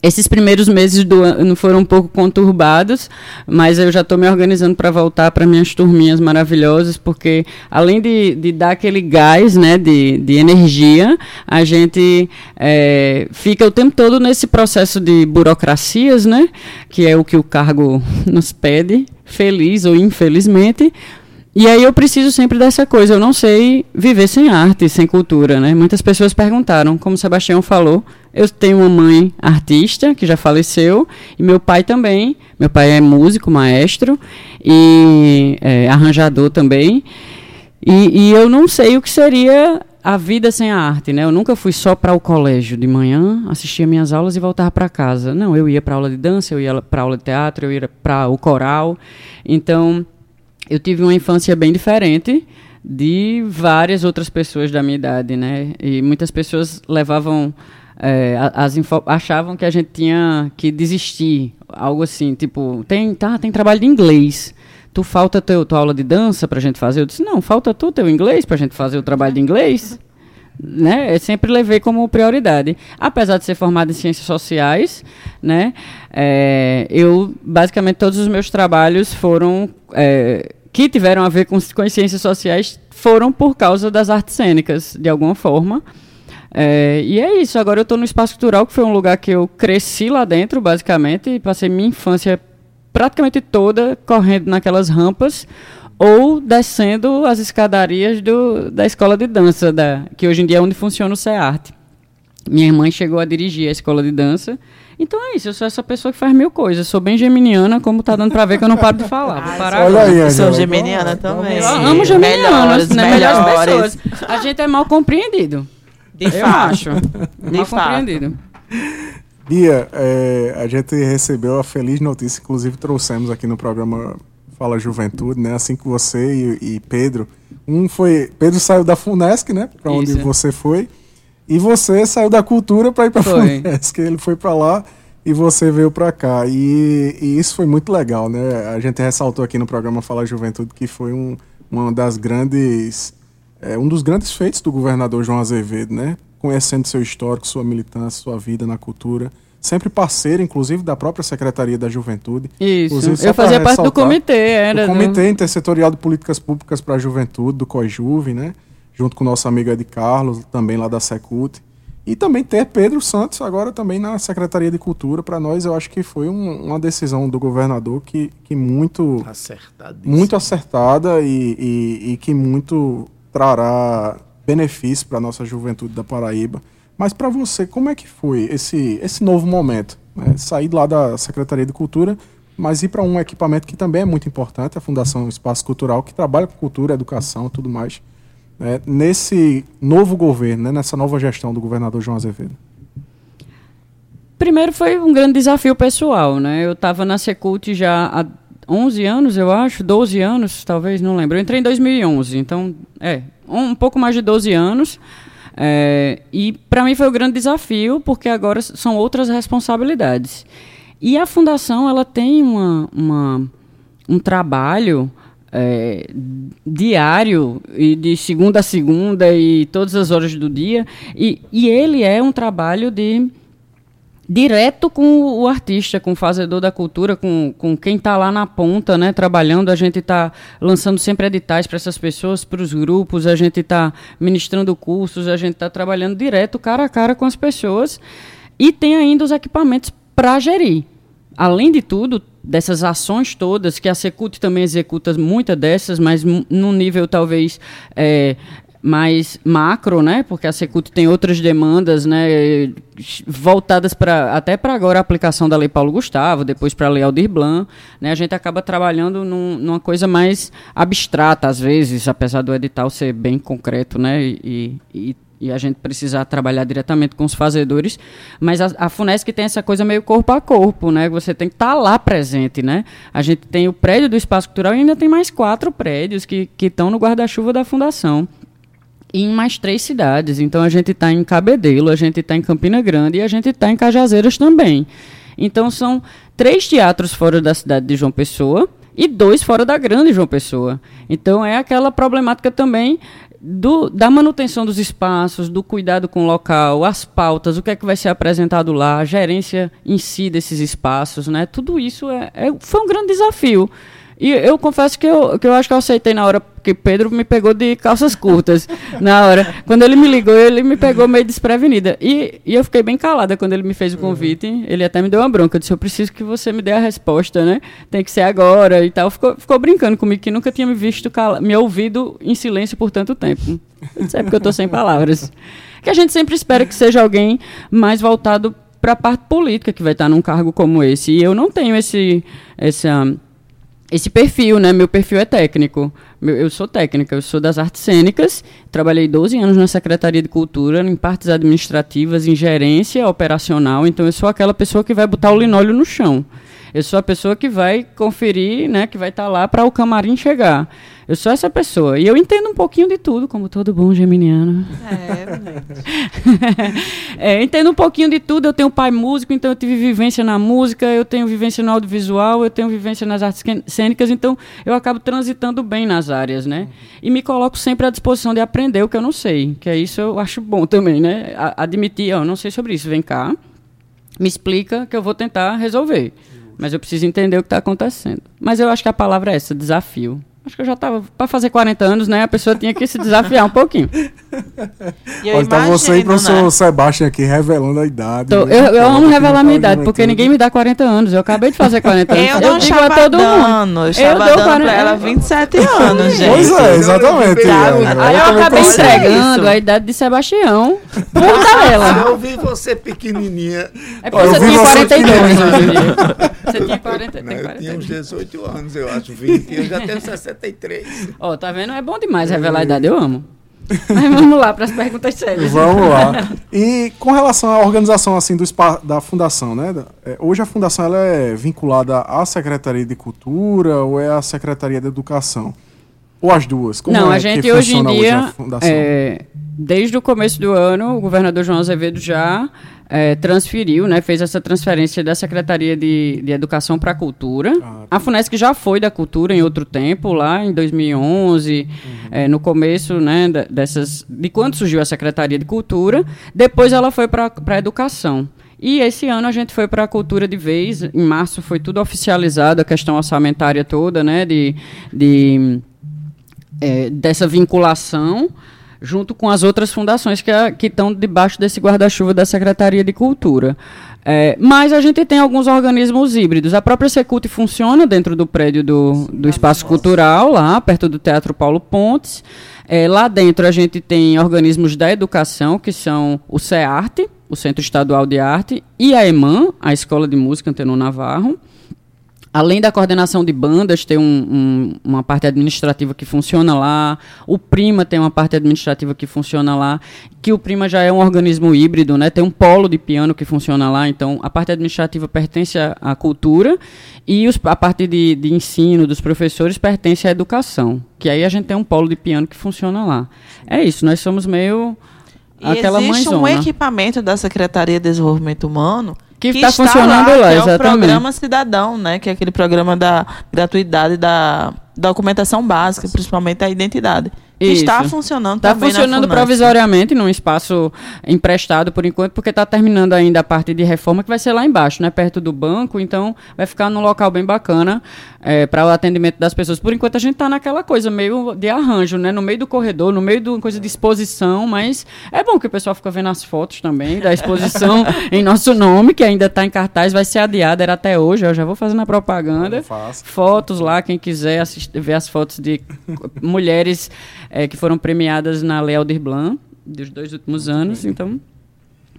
Esses primeiros meses do ano foram um pouco conturbados, mas eu já estou me organizando para voltar para minhas turminhas maravilhosas, porque além de, de dar aquele gás né, de, de energia, a gente eh, fica o tempo todo nesse processo de burocracias, né, que é o que o cargo nos pede, feliz ou infelizmente, e aí eu preciso sempre dessa coisa. Eu não sei viver sem arte, sem cultura, né? Muitas pessoas perguntaram, como o Sebastião falou, eu tenho uma mãe artista que já faleceu e meu pai também. Meu pai é músico, maestro e é, arranjador também. E, e eu não sei o que seria a vida sem a arte, né? Eu nunca fui só para o colégio de manhã, assistia minhas aulas e voltava para casa. Não, eu ia para aula de dança, eu ia para aula de teatro, eu ia para o coral. Então, eu tive uma infância bem diferente de várias outras pessoas da minha idade, né? E muitas pessoas levavam é, as achavam que a gente tinha que desistir, algo assim, tipo, tem tá, tem trabalho de inglês. Tu falta teu tua aula de dança pra gente fazer? Eu disse: "Não, falta tu teu inglês pra gente fazer o trabalho de inglês?" né? Eu sempre levei como prioridade. Apesar de ser formado em ciências sociais, né? é, eu basicamente todos os meus trabalhos foram é, que tiveram a ver com, com as ciências sociais foram por causa das artes cênicas, de alguma forma. É, e é isso. Agora eu estou no espaço cultural, que foi um lugar que eu cresci lá dentro, basicamente, e passei minha infância praticamente toda correndo naquelas rampas ou descendo as escadarias do, da escola de dança, da, que hoje em dia é onde funciona o CEART. Minha irmã chegou a dirigir a escola de dança. Então é isso, eu sou essa pessoa que faz mil coisas. Sou bem geminiana, como tá dando pra ver que eu não paro de falar. Vou parar Olha agora. aí, Eu sou geminiana também. Eu amo geminianos, Melhores, né? Melhores melhores. pessoas. A gente é mal compreendido. De eu fato. acho. mal fato. compreendido. Bia, é, a gente recebeu a feliz notícia, inclusive trouxemos aqui no programa Fala Juventude, né? Assim que você e, e Pedro. Um foi. Pedro saiu da Funesc, né? Pra onde Isso. você foi. E você saiu da cultura para ir Foi. Funesc. Ele foi para lá e você veio para cá. E, e isso foi muito legal, né? A gente ressaltou aqui no programa Fala Juventude que foi um, uma das grandes. É, um dos grandes feitos do governador João Azevedo, né? Conhecendo seu histórico, sua militância, sua vida na cultura. Sempre parceiro, inclusive, da própria Secretaria da Juventude. Isso. Eu fazia parte do comitê, era. do do- Comitê Intersetorial de Políticas Públicas para a Juventude, do COJUVE, né? Junto com o nosso amigo Ed Carlos, também lá da Secult. E também ter Pedro Santos agora também na Secretaria de Cultura. Para nós, eu acho que foi um- uma decisão do governador que, que muito, muito acertada e, e- e que muito trará benefício para a nossa juventude da Paraíba. Mas para você, como é que foi esse, esse novo momento? né? Sair lá da Secretaria de Cultura, mas ir para um equipamento que também é muito importante, a Fundação Espaço Cultural, que trabalha com cultura, educação e tudo mais. Né? Nesse novo governo, né? nessa nova gestão do governador João Azevedo. Primeiro foi um grande desafio pessoal, né? Eu estava na Secult já há 11 anos, eu acho, 12 anos, talvez, não lembro. Eu entrei em 2011, então, é, um, pouco mais de 12 anos. É, e para mim foi um grande desafio, porque agora são outras responsabilidades. E a fundação, ela tem uma, uma- um trabalho é, diário e de segunda a segunda e todas as horas do dia e, e ele é um trabalho de direto com o artista, com o fazedor da cultura, com, com quem está lá na ponta, né, trabalhando. A gente está lançando sempre editais para essas pessoas, para os grupos, a gente está ministrando cursos, a gente está trabalhando direto, cara a cara com as pessoas. E tem ainda os equipamentos para gerir. Além de tudo, dessas ações todas, que a Secult também executa muitas dessas, mas num nível talvez é, mais macro, né? Porque a Secult tem outras demandas, né? Voltadas para até para agora a aplicação da Lei Paulo Gustavo, depois para a Lei Aldir Blanc, né? A gente acaba trabalhando num, numa coisa mais abstrata às vezes, apesar do edital ser bem concreto, né? E, e, e a gente precisar trabalhar diretamente com os fazedores, mas a, a Funesc tem essa coisa meio corpo a corpo, né? Você tem que estar tá lá presente, né? A gente tem o prédio do Espaço Cultural e ainda tem mais quatro prédios que estão no guarda-chuva da Fundação em mais três cidades. Então a gente está em Cabedelo, a gente está em Campina Grande e a gente está em Cajazeiras também. Então são três teatros fora da cidade de João Pessoa e dois fora da grande João Pessoa. Então é aquela problemática também do, da manutenção dos espaços, do cuidado com o local, as pautas, o que é que vai ser apresentado lá, a gerência em si desses espaços, né? Tudo isso é, é foi um grande desafio. E eu confesso que eu, que eu acho que eu aceitei na hora, porque Pedro me pegou de calças curtas na hora. Quando ele me ligou, ele me pegou meio desprevenida. E, e eu fiquei bem calada quando ele me fez o convite. Uhum. Ele até me deu uma bronca. Eu disse, eu preciso que você me dê a resposta, né? Tem que ser agora e tal. Ficou, ficou brincando comigo, que nunca tinha me visto, cala, me ouvido em silêncio por tanto tempo. Disse, é porque eu estou sem palavras. Que a gente sempre espera que seja alguém mais voltado para a parte política que vai estar num cargo como esse. E eu não tenho esse... essa esse perfil, né? Meu perfil é técnico. Eu sou técnica, eu sou das artes cênicas. Trabalhei 12 anos na Secretaria de Cultura, em partes administrativas, em gerência operacional. Então, eu sou aquela pessoa que vai botar o linóleo no chão. Eu sou a pessoa que vai conferir, né? Que vai estar tá lá para o camarim chegar. Eu sou essa pessoa. E eu entendo um pouquinho de tudo, como todo bom geminiano. É, é, entendo um pouquinho de tudo. Eu tenho pai músico, então eu tive vivência na música, eu tenho vivência no audiovisual, eu tenho vivência nas artes cênicas, então eu acabo transitando bem nas áreas, né? E me coloco sempre à disposição de aprender o que eu não sei, que é isso eu acho bom também, né? admitir, ó, não sei sobre isso, vem cá, me explica que eu vou tentar resolver. Mas eu preciso entender o que está acontecendo. Mas eu acho que a palavra é essa, desafio. Acho que eu já estava para fazer 40 anos, né? A pessoa tinha que se desafiar um pouquinho. Olha, tá você e o professor né? Sebastião aqui revelando a idade. Tô, né? eu, eu amo revelar a minha idade, porque ninguém me dá 40 anos. Eu acabei de fazer 40 anos. Eu, eu digo a todo mundo. Eu dou 40 pra ela 27 anos, gente. Pois é, exatamente. Aí eu acabei entregando a idade de Sebastião por ela. Eu vi você pequenininha. É porque você tinha 42 hoje Você tinha 40, tem 40. Eu tinha uns 18 anos, eu acho, 20. Eu já tenho 60. 73. Ó, oh, tá vendo? É bom demais revelar a idade, eu amo. Mas vamos lá para as perguntas sérias. Vamos lá. E com relação à organização assim do da fundação, né? É, hoje a fundação ela é vinculada à Secretaria de Cultura ou é à Secretaria de Educação? Ou as duas? Como Não, é a gente hoje em dia, é, desde o começo do ano, o governador João Azevedo já é, transferiu, né, fez essa transferência da Secretaria de, de Educação para a Cultura. Ah, tá. A FUNESC já foi da Cultura em outro tempo, lá em 2011, uhum. é, no começo né, dessas, de quando surgiu a Secretaria de Cultura. Depois ela foi para a Educação. E esse ano a gente foi para a cultura de vez. Em março foi tudo oficializado, a questão orçamentária toda, né? De, de, é, dessa vinculação junto com as outras fundações que, estão debaixo desse guarda-chuva da Secretaria de Cultura. É, mas a gente tem alguns organismos híbridos. A própria Secult funciona dentro do prédio do, do Espaço Cultural, lá perto do Teatro Paulo Pontes. É, lá dentro a gente tem organismos da educação, que são o CEARTE, o Centro Estadual de Arte, e a EMAN, a Escola de Música Antenor Navarro. Além da coordenação de bandas, tem um, um, uma parte administrativa que funciona lá. O Prima tem uma parte administrativa que funciona lá. Que o Prima já é um organismo híbrido, né? Tem um polo de piano que funciona lá. Então, a parte administrativa pertence à, cultura e os, a parte de, de, ensino dos professores pertence à educação. Que aí a gente tem um polo de piano que funciona lá. É isso. Nós somos meio e aquela existe mãezona. um equipamento da Secretaria de Desenvolvimento Humano que, está funcionando lá, lá que exatamente. é o programa Cidadão, né? Que é aquele programa da gratuidade da documentação básica, principalmente a identidade. Isso. está funcionando Está funcionando provisoriamente num espaço emprestado por enquanto, porque está terminando ainda a parte de reforma que vai ser lá embaixo, né, perto do banco, então vai ficar num local bem bacana é, para o atendimento das pessoas. Por enquanto a gente está naquela coisa meio de arranjo, né, no meio do corredor, no meio de uma coisa de exposição, mas é bom que o pessoal fica vendo as fotos também da exposição em nosso nome, que ainda está em cartaz, vai ser adiada, era até hoje, eu já vou fazendo a propaganda. Fotos lá, quem quiser assistir, ver as fotos de mulheres é, que foram premiadas na Aldir Blanc dos dois últimos anos. Então,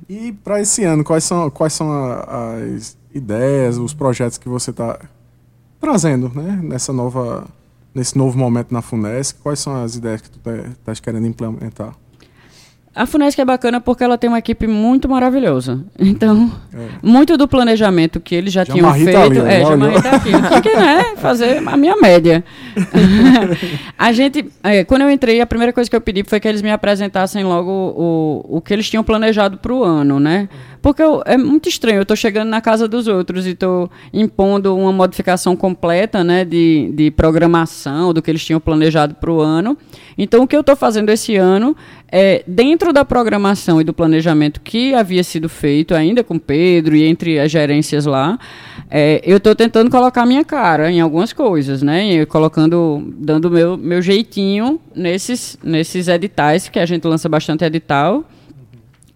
E para esse ano, quais são, quais são a- as ideias, os projetos que você está trazendo, né? Nessa nova, nesse novo momento na Funesc, quais são as ideias que tu estás querendo implementar? A Funesc é bacana porque ela tem uma equipe muito maravilhosa. Então, É. muito do planejamento que eles já tinham Jamarri feito. ali, é, já tá aqui. Tinha que né, fazer a minha média. a gente, é, quando eu entrei, a primeira coisa que eu pedi foi que eles me apresentassem logo o, o que eles tinham planejado para o ano, né? Porque eu- é muito estranho, eu estou chegando na casa dos outros e estou impondo uma modificação completa né, de, de programação do que eles tinham planejado para o ano. Então, o que eu estou fazendo esse ano é, dentro da programação e do planejamento que havia sido feito, ainda com Pedro e entre as gerências lá, é, eu estou tentando colocar minha cara em algumas coisas, né? E colocando, dando meu, meu jeitinho nesses, nesses editais, que a gente lança bastante edital.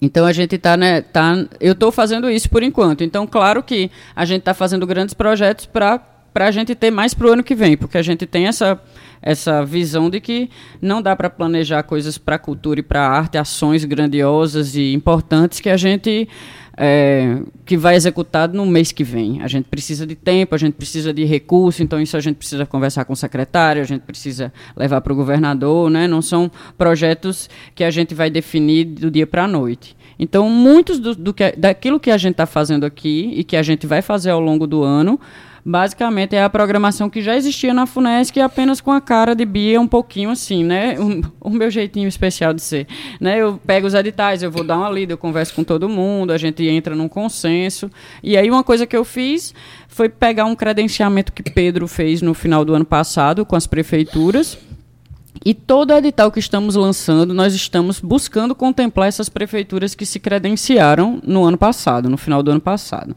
Então a gente está, né, tá, eu estou fazendo isso por enquanto. Então, claro que a gente está fazendo grandes projetos para para a gente ter mais para o ano que vem, porque a gente tem essa, essa visão de que não dá para planejar coisas para a cultura e para a arte, ações grandiosas e importantes que a gente é, que vai executar no mês que vem. A gente precisa de tempo, a gente precisa de recurso, então isso a gente precisa conversar com o secretário, a gente precisa levar para o governador, né? Não são projetos que a gente vai definir do dia para a noite. Então, muitos do, do que, daquilo que a gente está fazendo aqui e que a gente vai fazer ao longo do ano, basicamente é a programação que já existia na FUNESC, apenas com a cara de Bia um pouquinho assim, né? O, o meu jeitinho especial de ser. Né? Eu pego os editais, eu vou dar uma lida, eu converso com todo mundo, a gente entra num consenso. E aí uma coisa que eu fiz foi pegar um credenciamento que Pedro fez no final do ano passado com as prefeituras. E todo edital que estamos lançando, nós estamos buscando contemplar essas prefeituras que se credenciaram no ano passado, no final do ano passado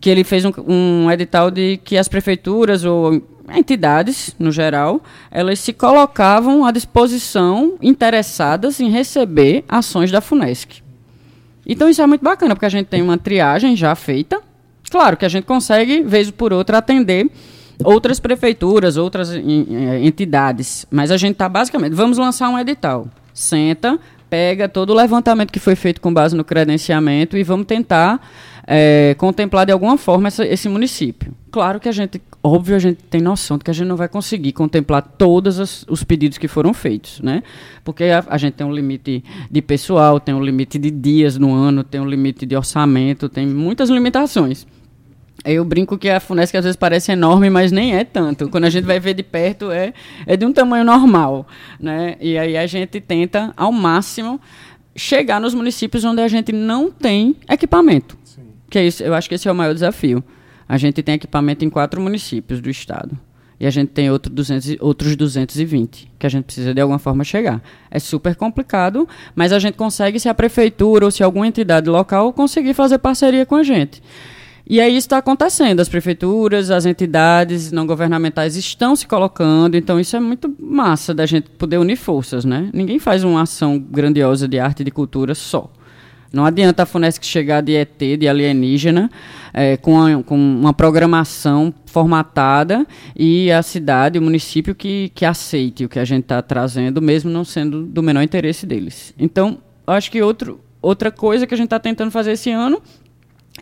que ele fez um, um, edital de que as prefeituras ou entidades, no geral, elas se colocavam à disposição, interessadas em receber ações da FUNESC. Então isso é muito bacana, porque a gente tem uma triagem já feita. Claro que a gente consegue, vez por outra, atender outras prefeituras, outras entidades, mas a gente está basicamente, vamos lançar um edital. Senta, pega todo o levantamento que foi feito com base no credenciamento e vamos tentar é, contemplar de alguma forma essa, esse município. Claro que a gente, óbvio, a gente tem noção de que a gente não vai conseguir contemplar todos os pedidos que foram feitos, né? Porque a, a, gente tem um limite de pessoal, tem um limite de dias no ano, tem um limite de orçamento, tem muitas limitações. Eu brinco que a Funesc às vezes parece enorme, mas nem é tanto. Quando a gente vai ver de perto, é, é de um tamanho normal. Né? E aí a gente tenta, ao máximo, chegar nos municípios onde a gente não tem equipamento. Que é isso, eu acho que esse é o maior desafio. A gente tem equipamento em quatro municípios do estado. E a gente tem outro 200, outros 220 que a gente precisa de alguma forma chegar. É super complicado, mas a gente consegue se a prefeitura ou se alguma entidade local conseguir fazer parceria com a gente. E aí está acontecendo. As prefeituras, as entidades não governamentais estão se colocando. Então isso é muito massa da gente poder unir forças, né? Ninguém faz uma ação grandiosa de arte e de cultura só. Não adianta a Funesc chegar de ET, de alienígena, é, com, a, com, uma programação formatada e a cidade, o município que, que aceite o que a gente está trazendo, mesmo não sendo do menor interesse deles. Então, acho que outro, outra coisa que a gente está tentando fazer esse ano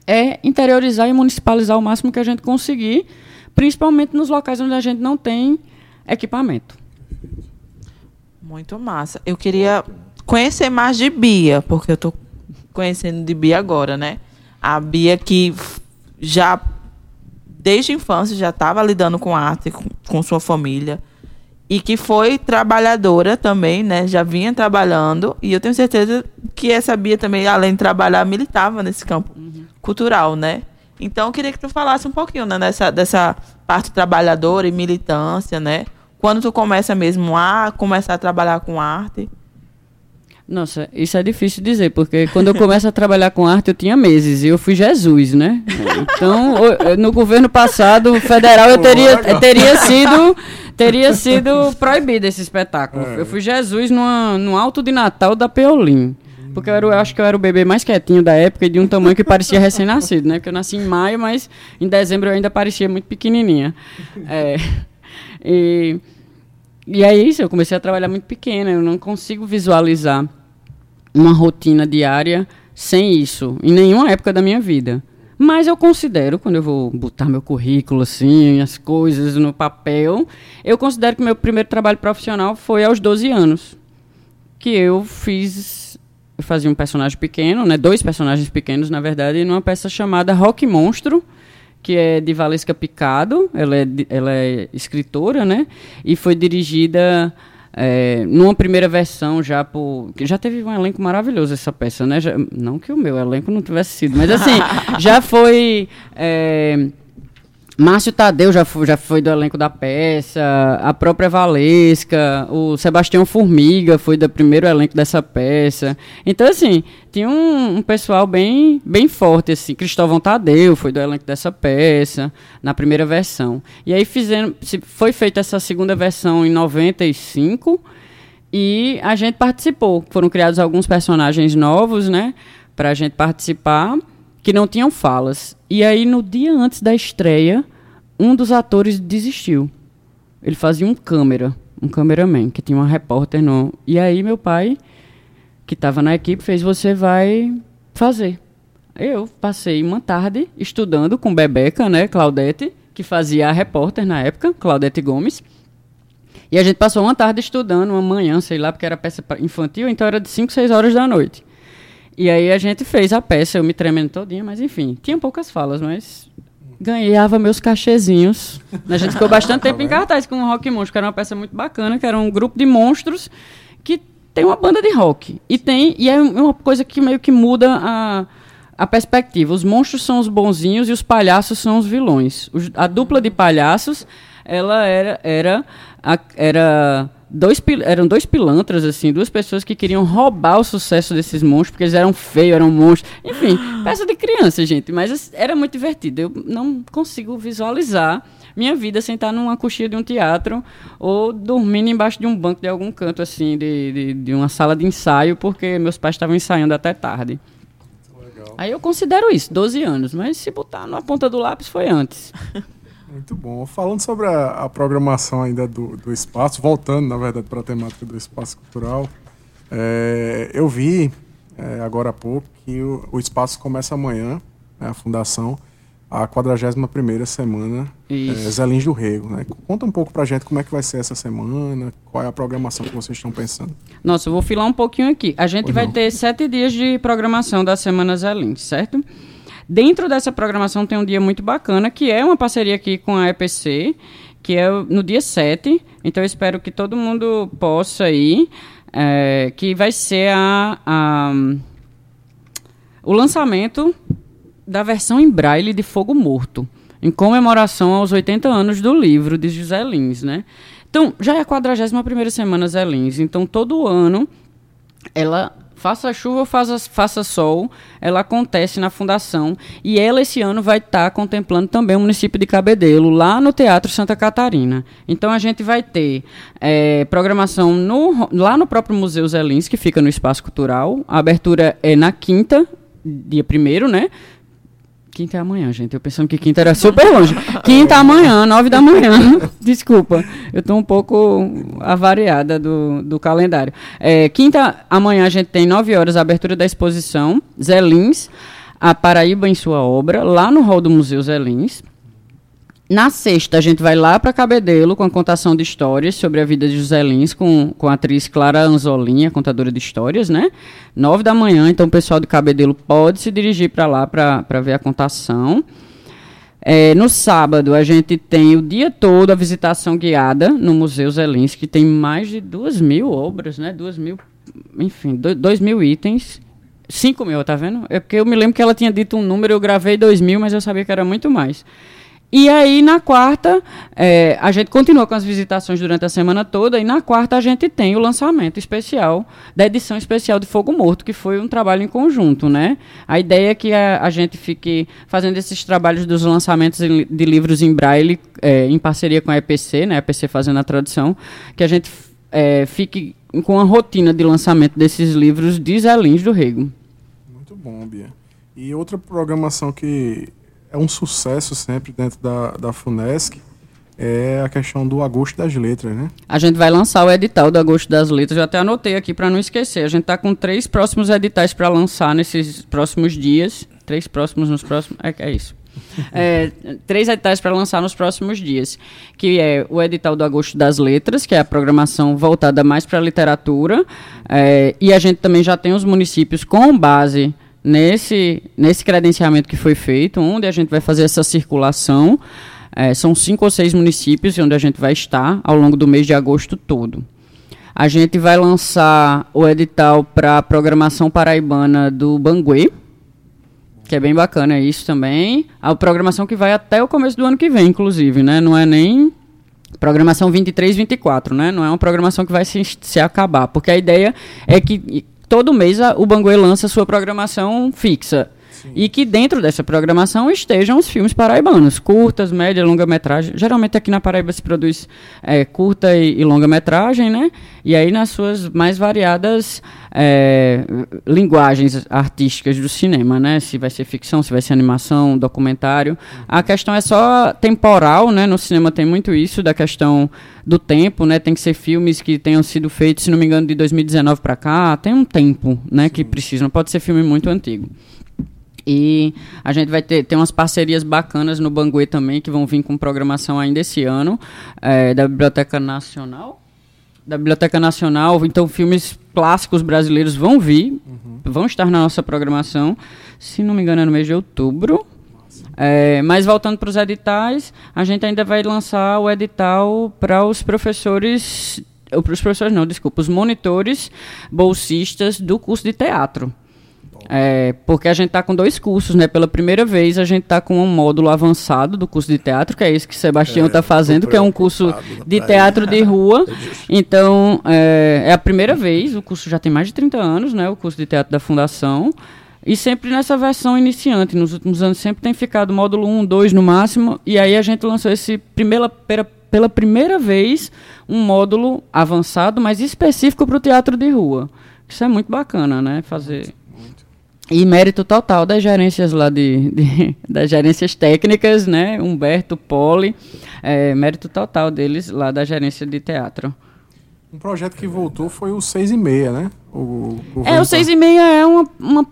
é interiorizar e municipalizar o máximo que a gente conseguir, principalmente nos locais onde a gente não tem equipamento. Muito massa. Eu queria conhecer mais de Bia, porque eu estou conhecendo de Bia agora, né? A Bia que já desde a infância já estava lidando com arte com, com, sua família e que foi trabalhadora também, né? Já vinha trabalhando e eu tenho certeza que essa Bia também, além de trabalhar, militava nesse campo uhum. cultural, né? Então eu queria que tu falasse um pouquinho né, dessa, dessa parte trabalhadora e militância, né? Quando tu começa mesmo a começar a trabalhar com arte? Nossa, isso é difícil dizer, porque quando eu começo a trabalhar com arte eu tinha meses e eu fui Jesus, né? Então, no governo passado, federal, eu teria, teria sido teria sido proibido esse espetáculo. É. Eu fui Jesus numa, no alto de Natal da Peolim. Porque eu, era, eu acho que eu era o bebê mais quietinho da época e de um tamanho que parecia recém-nascido, né? Porque eu nasci em maio, mas em dezembro eu ainda parecia muito pequenininha. É, E, e é isso, eu comecei a trabalhar muito pequena, eu não consigo visualizar uma rotina diária sem isso, em nenhuma época da minha vida. Mas eu considero, quando eu vou botar meu currículo, assim, as coisas no papel, eu considero que meu primeiro trabalho profissional foi aos 12 anos. Que eu fiz. Eu fazia um personagem pequeno, né? Dois personagens pequenos, na verdade, numa peça chamada Rock Monstro, que é de Valesca Picado. Ela é, ela é escritora, né? E foi dirigida é, numa primeira versão já por. Já teve um elenco maravilhoso essa peça, né? Já, não que o meu elenco não tivesse sido, mas assim, já foi. É, Márcio Tadeu já foi, já foi do elenco da peça, a própria Valesca, o Sebastião Formiga foi do primeiro elenco dessa peça. Então, assim, tinha um, um, pessoal bem, bem forte, assim. Cristóvão Tadeu foi do elenco dessa peça, na primeira versão. E aí fizeram, foi feita essa segunda versão em 95 e a gente participou. Foram criados alguns personagens novos, né, pra gente participar que não tinham falas. E aí, no dia antes da estreia, um dos atores desistiu. Ele fazia um câmera, um cameraman, que tinha uma repórter no. E aí, meu pai, que estava na equipe, fez: Você vai fazer. Eu passei uma tarde estudando com Bebeca, né, Claudete, que fazia a repórter na época, Claudete Gomes. E a gente passou uma tarde estudando, uma manhã, sei lá, porque era peça infantil, então era de 5, 6 horas da noite. E aí a gente fez a peça, eu me tremendo todinha, mas enfim, tinha poucas falas, mas ganhava meus cachezinhos. A gente ficou bastante tempo em cartaz com o Rock Monstro, que era uma peça muito bacana, que era um grupo de monstros que tem uma banda de rock. E tem e é uma coisa que meio que muda a, a perspectiva. Os monstros são os bonzinhos e os palhaços são os vilões. Os, a dupla de palhaços, ela era era a, era dois eram dois pilantras assim, duas pessoas que queriam roubar o sucesso desses monstros porque eles eram feios, eram monstros, enfim, peça de criança, gente, mas era muito divertido. Eu não consigo visualizar minha vida sem estar numa coxinha de um teatro ou dormindo embaixo de um banco de algum canto assim, de, de, de uma sala de ensaio, porque meus pais estavam ensaiando até tarde. Legal. Aí eu considero isso, 12 anos, mas se botar na ponta do lápis foi antes. Muito bom. Falando sobre a, a programação ainda do, do espaço, voltando, na verdade, para a temática do espaço cultural, é, eu vi é, agora há pouco que o, o espaço começa amanhã, né, a fundação, a 41 semana é, Zelins do Rego. Né? Conta um pouco para a gente como é que vai ser essa semana, qual é a programação que vocês estão pensando. Nossa, eu vou filar um pouquinho aqui. A gente vai não. ter sete dias de programação da Semana Zelins, certo? Dentro dessa programação tem um dia muito bacana, que é uma parceria aqui com a EPC, que é no dia 7. Então eu espero que todo mundo possa ir, é, que vai ser a, a, o lançamento da versão em braille de Fogo Morto, em comemoração aos 80 anos do livro de José Lins, né? Então, já é a 41ª semana Zé Lins, então todo ano ela Faça chuva ou faça, faça sol, ela acontece na fundação e ela esse ano vai estar tá contemplando também o município de Cabedelo, lá no Teatro Santa Catarina. Então a gente vai ter é, programação no, lá no próprio Museu Zelins, que fica no Espaço Cultural. A abertura é na quinta, dia primeiro, né? Quinta é amanhã, gente. Eu pensando que quinta era super longe. Quinta é amanhã, nove da manhã. Desculpa. Eu estou um pouco avariada do, do calendário. É, quinta amanhã a gente tem nove horas a abertura da exposição Zé Lins, a Paraíba em sua obra, lá no hall do Museu Zé Lins. Na sexta, a gente vai lá para Cabedelo com a contação de histórias sobre a vida de José Lins com, com a atriz Clara Anzolinha, contadora de histórias, né? Nove da manhã, então o pessoal de Cabedelo pode se dirigir para lá para ver a contação. É, no sábado, a gente tem o dia todo a visitação guiada no Museu Zé Lins, que tem mais de duas mil obras, né? Duas mil, enfim, dois, dois mil itens. Cinco mil, tá vendo? É porque eu me lembro que ela tinha dito um número, eu gravei dois mil, mas eu sabia que era muito mais. E aí, na quarta, é, a gente continua com as visitações durante a semana toda, e na quarta a gente tem o lançamento especial da edição especial de Fogo Morto, que foi um trabalho em conjunto, né? A ideia é que a, a gente fique fazendo esses trabalhos dos lançamentos de livros em braille, é, em parceria com a EPC, né? A EPC fazendo a tradução, que a gente é, fique com a rotina de lançamento desses livros de Zé Lins do Rego. Muito bom, Bia. E outra programação que é um sucesso sempre dentro da, da FUNESC, é a questão do agosto das letras, né? A gente vai lançar o edital do agosto das letras, eu até anotei aqui para não esquecer. A gente está com três próximos editais para lançar nesses próximos dias. Três próximos nos próximos. É, é isso. É, três editais para lançar nos próximos dias, que é o edital do Agosto das Letras, que é a programação voltada mais para a literatura, é, e a gente também já tem os municípios com base nesse, nesse credenciamento que foi feito, onde a gente vai fazer essa circulação. É, são cinco ou seis municípios onde a gente vai estar ao longo do mês de agosto todo. A gente vai lançar o edital para a programação paraibana do Banguê, que é bem bacana isso também. A programação que vai até o começo do ano que vem, inclusive, né? Não é nem programação 23, 24, né? Não é uma programação que vai se, se acabar, porque a ideia é que todo mês a, o Banguê lança sua programação fixa. Sim. E que dentro dessa programação estejam os filmes paraibanos, curtas, média, longa-metragem. Geralmente aqui na Paraíba se produz é, curta e, e longa-metragem, né? E aí nas suas mais variadas é, linguagens artísticas do cinema, né? Se vai ser ficção, se vai ser animação, documentário. A questão é só temporal, né? No cinema tem muito isso da questão do tempo, né? Tem que ser filmes que tenham sido feitos, se não me engano, de 2019 para cá. Tem um tempo, né? Que precisa. Não pode ser filme muito antigo. E a gente vai ter, ter umas parcerias bacanas no Banguê também, que vão vir com programação ainda esse ano, é, da Biblioteca Nacional. Da Biblioteca Nacional, então filmes clássicos brasileiros vão vir, uhum. vão estar na nossa programação, se não me engano é no mês de outubro. É, mas voltando para os editais, a gente ainda vai lançar o edital para os professores, para os professores não, desculpa, os monitores bolsistas do curso de teatro. É, porque a gente está com dois cursos, né? Pela primeira vez a gente está com um módulo avançado do curso de teatro, que é esse que o Sebastião está é, fazendo, que é um curso de teatro de rua. Então, é, é, a primeira vez, o curso já tem mais de 30 anos, né? O curso de teatro da Fundação. E sempre nessa versão iniciante. Nos últimos anos sempre tem ficado módulo 1, 2 no máximo. E aí a gente lançou esse primeira, pela, pela primeira vez um módulo avançado, mas específico para o teatro de rua. Isso é muito bacana, né? Fazer e mérito total das gerências lá de, de das gerências técnicas, né? Humberto, Poli, é, mérito total deles lá da gerência de teatro. Um projeto que voltou foi o 6 e meia, né? O, o é, o 6 e meia é uma, uma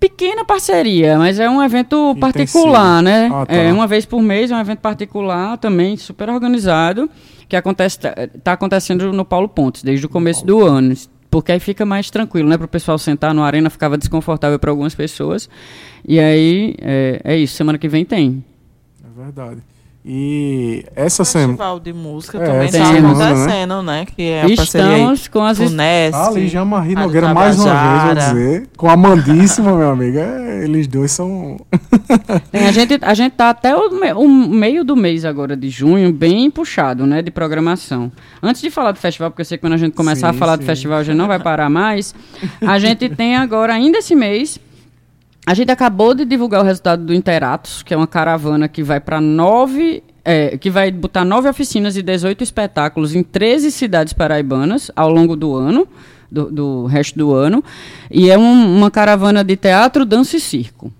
pequena parceria, mas é um evento particular, né? Ah, tá. É uma vez por mês, é um evento particular também, super organizado, que acontece, está acontecendo no Paulo Pontes, desde o começo do ano. Porque aí fica mais tranquilo, né? Para o pessoal sentar no arena, ficava desconfortável para algumas pessoas. E aí, é, é isso. Semana que vem tem. É verdade. E essa semana. Festival de música é, também está acontecendo, né? né? Que é Estamos com as Funesc, Ali, Jean-Marie Nogueira, mais uma vez, vou dizer. Com a Mandíssima, meu amigo. É, eles dois são. Tem, a, gente, a gente tá até o, o, meio do mês agora de junho, bem puxado, né? De programação. Antes de falar do festival, porque eu sei que quando a gente começar sim, a falar sim. do festival já não vai parar mais. A gente tem agora, ainda esse mês a gente acabou de divulgar o resultado do Interatos, que é uma caravana que vai para nove. É, que vai botar nove oficinas e 18 espetáculos em 13 cidades paraibanas ao longo do ano, do, do resto do ano. E é um, uma caravana de teatro, dança e circo.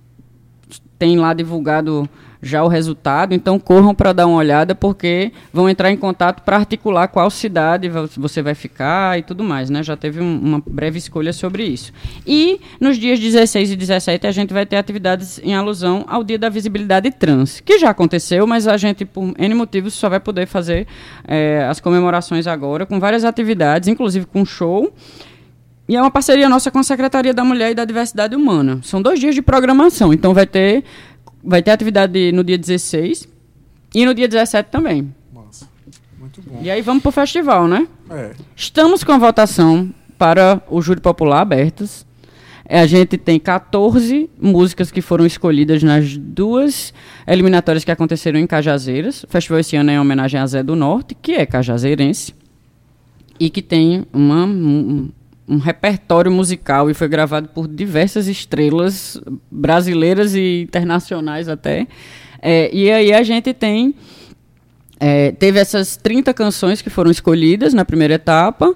Tem lá divulgado já o resultado, então corram para dar uma olhada, porque vão entrar em contato para articular qual cidade você vai ficar e tudo mais, né? Já teve um, uma breve escolha sobre isso. E nos dias 16 e 17 a gente vai ter atividades em alusão ao Dia da Visibilidade Trans, que já aconteceu, mas a gente, por N motivos, só vai poder fazer é, as comemorações agora, com várias atividades, inclusive com show. E é uma parceria nossa com a Secretaria da Mulher e da Diversidade Humana. São dois dias de programação, então vai ter vai ter atividade no dia 16 e no dia 17 também. Nossa, muito bom. E aí vamos pro festival, né? É. Estamos com a votação para o júri popular abertas. A gente tem 14 músicas que foram escolhidas nas duas eliminatórias que aconteceram em Cajazeiras. O festival esse ano é em homenagem a Zé do Norte, que é cajazeirense, e que tem uma, um, repertório musical e foi gravado por diversas estrelas brasileiras e internacionais até. É, e aí a gente tem. É, teve essas 30 canções que foram escolhidas na primeira etapa.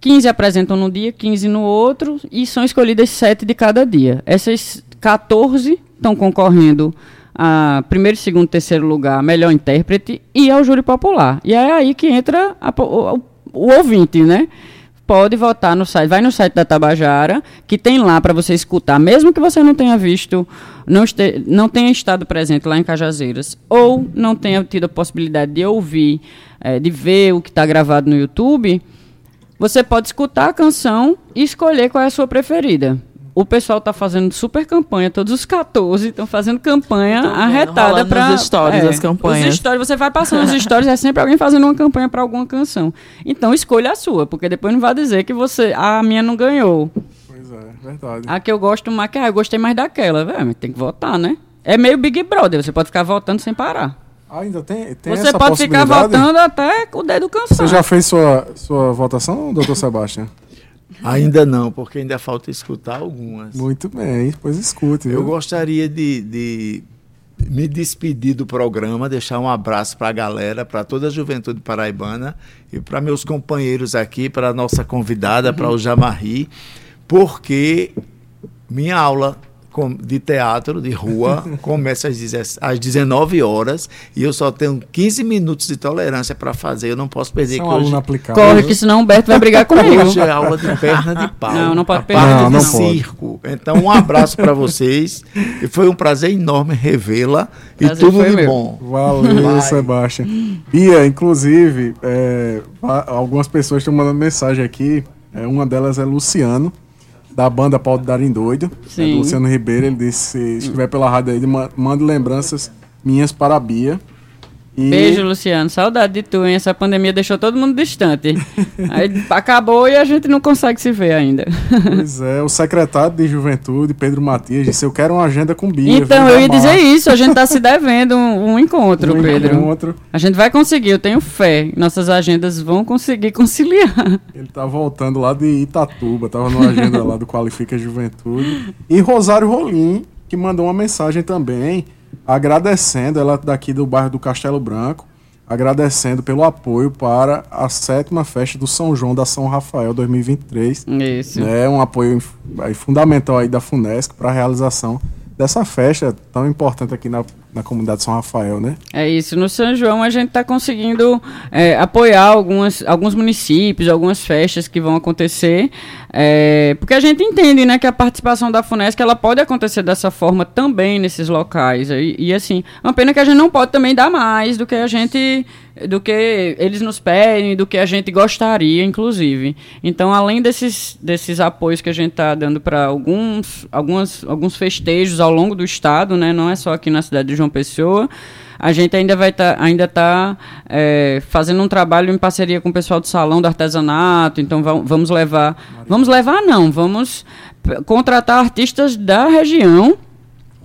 15 apresentam num dia, 15 no outro, e são escolhidas 7 de cada dia. Essas 14 estão concorrendo a primeiro, segundo, terceiro lugar, melhor intérprete e ao júri popular. E é aí que entra a, o, o, ouvinte, né? Pode votar no site, vai no site da Tabajara, que tem lá para você escutar, mesmo que você não tenha visto, não, este, não tenha estado presente lá em Cajazeiras, ou não tenha tido a possibilidade de ouvir, é, de ver o que está gravado no YouTube, você pode escutar a canção e escolher qual é a sua preferida o pessoal está fazendo super campanha, todos os 14 estão fazendo campanha arretada para as histórias, é, as campanhas. Os stories, você vai passando os stories, é sempre alguém fazendo uma campanha para alguma canção. Então escolha a sua, porque depois não vai dizer que você, a minha não ganhou. Pois é, verdade. A que eu gosto mais, que ah, eu gostei mais daquela, velho, tem que votar, né? É meio Big Brother, você pode ficar votando sem parar. Ah, ainda tem, tem Você pode ficar votando até o dedo cansado. Você já fez sua, sua votação, doutor Sebastião? Ainda não, porque ainda falta escutar algumas. Muito bem, pois escute. Eu gostaria de, de me despedir do programa, deixar um abraço para a galera, para toda a juventude paraibana e para meus companheiros aqui, para a nossa convidada, para o Jamarri, porque minha aula de teatro de rua começa às 19 horas e eu só tenho 15 minutos de tolerância para fazer. Eu não posso perder. São que hoje... aplicado. Corre, que senão o Humberto vai brigar comigo. Hoje é aula de perna de pau. Não, não pode perder. Não, não de pode. circo. Então, um abraço para vocês. E foi um prazer enorme revê-la. E tudo de meu. bom. Valeu, Sebastião. Bia, inclusive, é, algumas pessoas estão mandando mensagem aqui. É, uma delas é Luciano da banda Paulo Darim Doido. É, Luciano Ribeiro, ele disse: se estiver pela rádio aí, manda lembranças minhas para a Bia. E... Beijo, Luciano. Saudade de tu, hein? Essa pandemia deixou todo mundo distante. Aí acabou e a gente não consegue se ver ainda. Pois é, o secretário de Juventude, Pedro Matias, disse: Eu quero uma agenda com Bia. Então, eu ia dizer isso. A gente está se devendo um, um encontro, um Pedro. Encontro. A gente vai conseguir, eu tenho fé. Nossas agendas vão conseguir conciliar. Ele tá voltando lá de Itatuba, tava numa agenda lá do Qualifica Juventude. E Rosário Rolim, que mandou uma mensagem também agradecendo, ela daqui do bairro do Castelo Branco, agradecendo pelo apoio para a sétima festa do São João da São Rafael 2023. Isso. É um apoio fundamental aí da FUNESC para a realização dessa festa tão importante aqui na, na comunidade de São Rafael, né? É isso. No São João a gente está conseguindo é, apoiar algumas, alguns municípios, algumas festas que vão acontecer, é, porque a gente entende, né, que a participação da Funesc ela pode acontecer dessa forma também nesses locais. E, e assim, é uma pena que a gente não pode também dar mais do que a gente do que eles nos pedem, do que a gente gostaria, inclusive. Então, além desses, desses apoios que a gente está dando para alguns, alguns festejos ao longo do estado, né, não é só aqui na cidade de João Pessoa, a gente ainda vai tá, ainda tá é, fazendo um trabalho em parceria com o pessoal do salão do artesanato. Então vamos levar, vamos levar não, vamos contratar artistas da região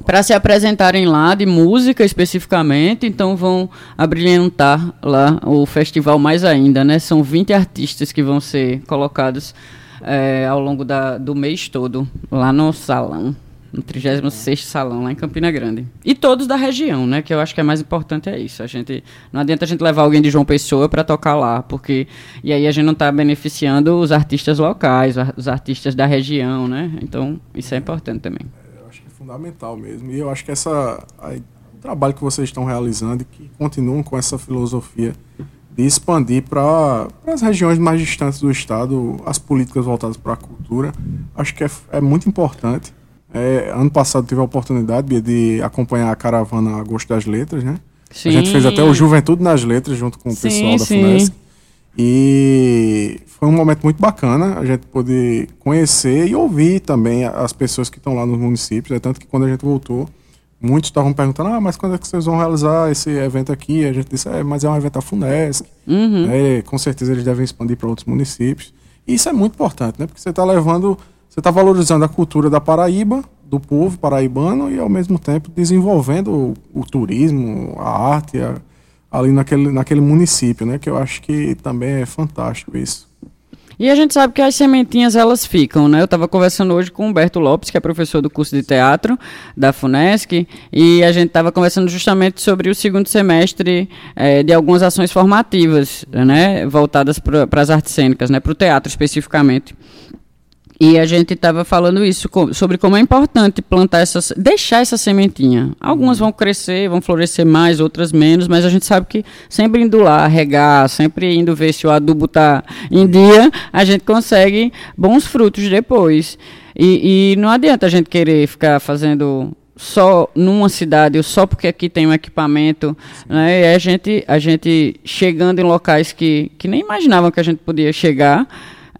para se apresentarem lá de música especificamente, então vão abrilhantar lá o festival mais ainda, né? São 20 artistas que vão ser colocados é, ao longo da, do mês todo lá no salão, no 36 salão lá em Campina Grande. E todos da região, né? Que eu acho que é mais importante é isso. A gente não adianta a gente levar alguém de João Pessoa para tocar lá, porque e aí a gente não está beneficiando os artistas locais, os artistas da região, né? Então isso é importante também fundamental mesmo. E eu acho que essa aí, o trabalho que vocês estão realizando e que continuam com essa filosofia de expandir para as regiões mais distantes do estado as políticas voltadas para a cultura, acho que é, é muito importante. É, ano passado tive a oportunidade de acompanhar a caravana Agosto das Letras, né? Sim. A gente fez até o Juventude nas Letras junto com o sim, pessoal da sim. FUNESC. E foi um momento muito bacana a gente poder conhecer e ouvir também as pessoas que estão lá nos municípios. É tanto que quando a gente voltou, muitos estavam perguntando: ah, mas quando é que vocês vão realizar esse evento aqui? A gente disse: é, mas é um evento da FUNESC. Uhum. É, com certeza eles devem expandir para outros municípios. E isso é muito importante, né? Porque você está levando, você está valorizando a cultura da Paraíba, do povo paraibano, e ao mesmo tempo desenvolvendo o, o turismo, a arte, a, ali naquele, naquele município, né? Que eu acho que também é fantástico isso. E a gente sabe que as sementinhas elas ficam, né? Eu estava conversando hoje com o Humberto Lopes, que é professor do curso de teatro da FUNESC, e a gente estava conversando justamente sobre o segundo semestre é, de algumas ações formativas, né? Voltadas para as artes cênicas, né? Para o teatro especificamente. E a gente estava falando isso sobre como é importante plantar essas, deixar essa sementinha. Algumas vão crescer, vão florescer mais, outras menos, mas a gente sabe que sempre indo lá, regar, sempre indo ver se o adubo está em dia, a gente consegue bons frutos depois. E, e não adianta a gente querer ficar fazendo só numa cidade ou só porque aqui tem um equipamento, né? E a gente, a gente chegando em locais que, que nem imaginavam que a gente podia chegar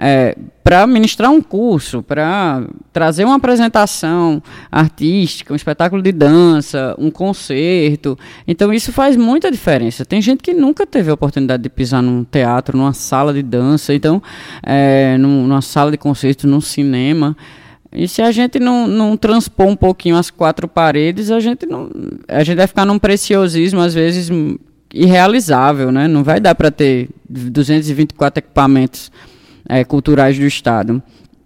é, para ministrar um curso, para trazer uma apresentação artística, um espetáculo de dança, um concerto. Então isso faz muita diferença. Tem gente que nunca teve a oportunidade de pisar num teatro, numa sala de dança, então é, numa sala de concerto, num cinema. E se a gente não, não transpor um pouquinho as quatro paredes, a gente não, a gente vai ficar num preciosismo às vezes irrealizável, né? Não vai dar para ter 224 equipamentos é, culturais do Estado.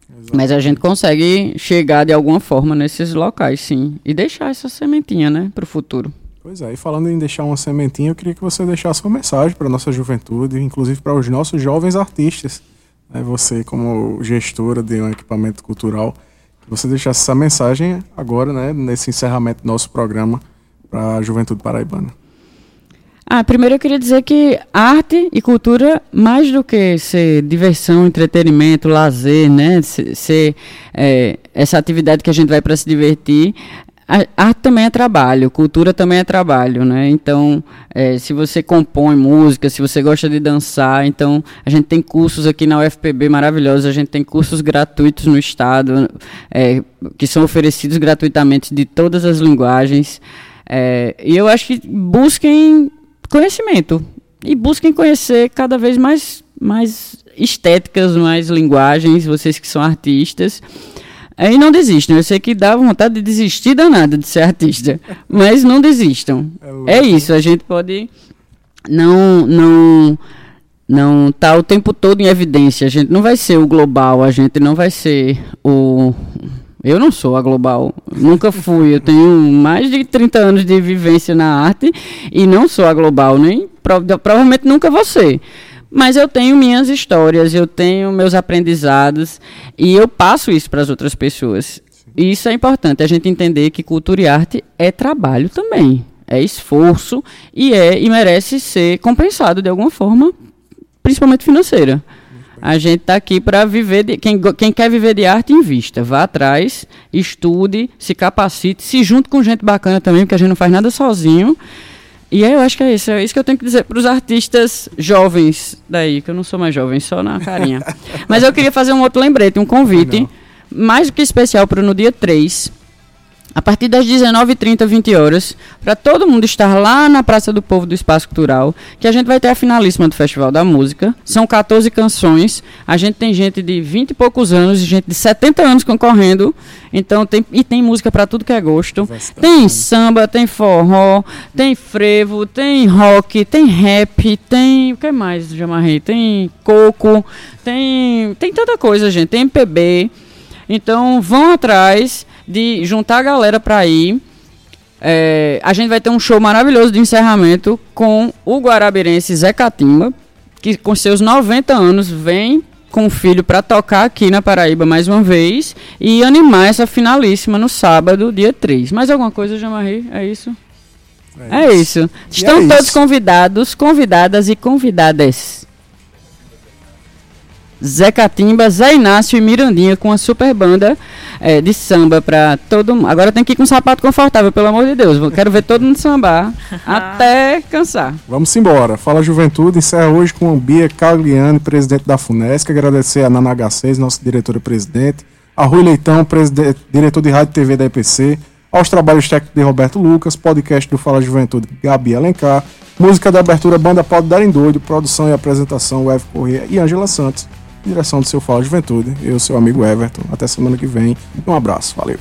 Exato. Mas a gente consegue chegar de alguma forma nesses locais, sim. E deixar essa sementinha, né, para o futuro. Pois é, e falando em deixar uma sementinha, eu queria que você deixasse uma mensagem para a nossa juventude, inclusive para os nossos jovens artistas. Né, você, como gestora de um equipamento cultural, que você deixasse essa mensagem agora, né, nesse encerramento do nosso programa para a juventude paraibana. Ah, primeiro eu queria dizer que arte e cultura, mais do que ser diversão, entretenimento, lazer, né, ser, ser é, essa atividade que a gente vai para se divertir, a arte também é trabalho, cultura também é trabalho, né? Então, é, se você compõe música, se você gosta de dançar, então a gente tem cursos aqui na UFPB maravilhosos, a gente tem cursos gratuitos no estado, é, que são oferecidos gratuitamente de todas as linguagens. É, e eu acho que busquem conhecimento. E busquem conhecer cada vez mais, mais estéticas, mais linguagens, vocês que são artistas. E não desistam. Eu sei que dá vontade de desistir danada de ser artista. Mas não desistam. É, é isso, a gente pode não não não tá o tempo todo em evidência. A gente não vai ser o global, a gente não vai ser o eu não sou a global, nunca fui. Eu tenho mais de 30 anos de vivência na arte e não sou a global, nem provavelmente nunca ser. Mas eu tenho minhas histórias, eu tenho meus aprendizados e eu passo isso para as outras pessoas. E isso é importante, a gente entender que cultura e arte é trabalho também, é esforço e é e merece ser compensado de alguma forma, principalmente financeira. A gente está aqui para viver. De, quem, quem quer viver de arte, invista. Vá atrás, estude, se capacite, se junte com gente bacana também, porque a gente não faz nada sozinho. E aí eu acho que é isso. É isso que eu tenho que dizer para os artistas jovens daí, que eu não sou mais jovem, só na carinha. Mas eu queria fazer um outro lembrete, um convite, mais do que especial para no dia 3 a partir das 19h30, 20 horas, para todo mundo estar lá na Praça do Povo do Espaço Cultural, que a gente vai ter a finalíssima do Festival da Música. São 14 canções. A gente tem gente de 20 e poucos anos e gente de 70 anos concorrendo. Então tem e tem música para tudo que é gosto. Tem samba, tem forró, tem frevo, tem rock, tem rap, tem o que mais, Jamarrei? Tem coco, tem tem tanta coisa, gente. Tem MPB. Então vão atrás de juntar a galera para ir. É, a gente vai ter um show maravilhoso de encerramento com o guarabirense Zé Catimba, que com seus 90 anos vem com o filho para tocar aqui na Paraíba mais uma vez e animar essa finalíssima no sábado, dia 3. Mais alguma coisa, Jamarri? É isso? É, é isso. isso. Estão é todos isso. convidados, convidadas e convidadas. Zé Catimba, Zé Inácio e Mirandinha com a super banda é, de samba para todo mundo. Agora tem que ir com um sapato confortável, pelo amor de Deus. Quero ver todo mundo sambar até cansar. Vamos embora. Fala Juventude, encerra hoje com a Bia Cagliani, presidente da FUNESC. Agradecer a Nana H6, nossa diretora-presidente, a Rui Leitão, diretor de rádio e TV da EPC, aos trabalhos técnicos de Roberto Lucas, podcast do Fala Juventude, Gabi Alencar, música da abertura Banda Pode Dar em Doido, produção e apresentação, Web Corrêa e Angela Santos direção do seu Fala Juventude. Eu, seu amigo Everton. Até semana que vem. Um abraço. Valeu.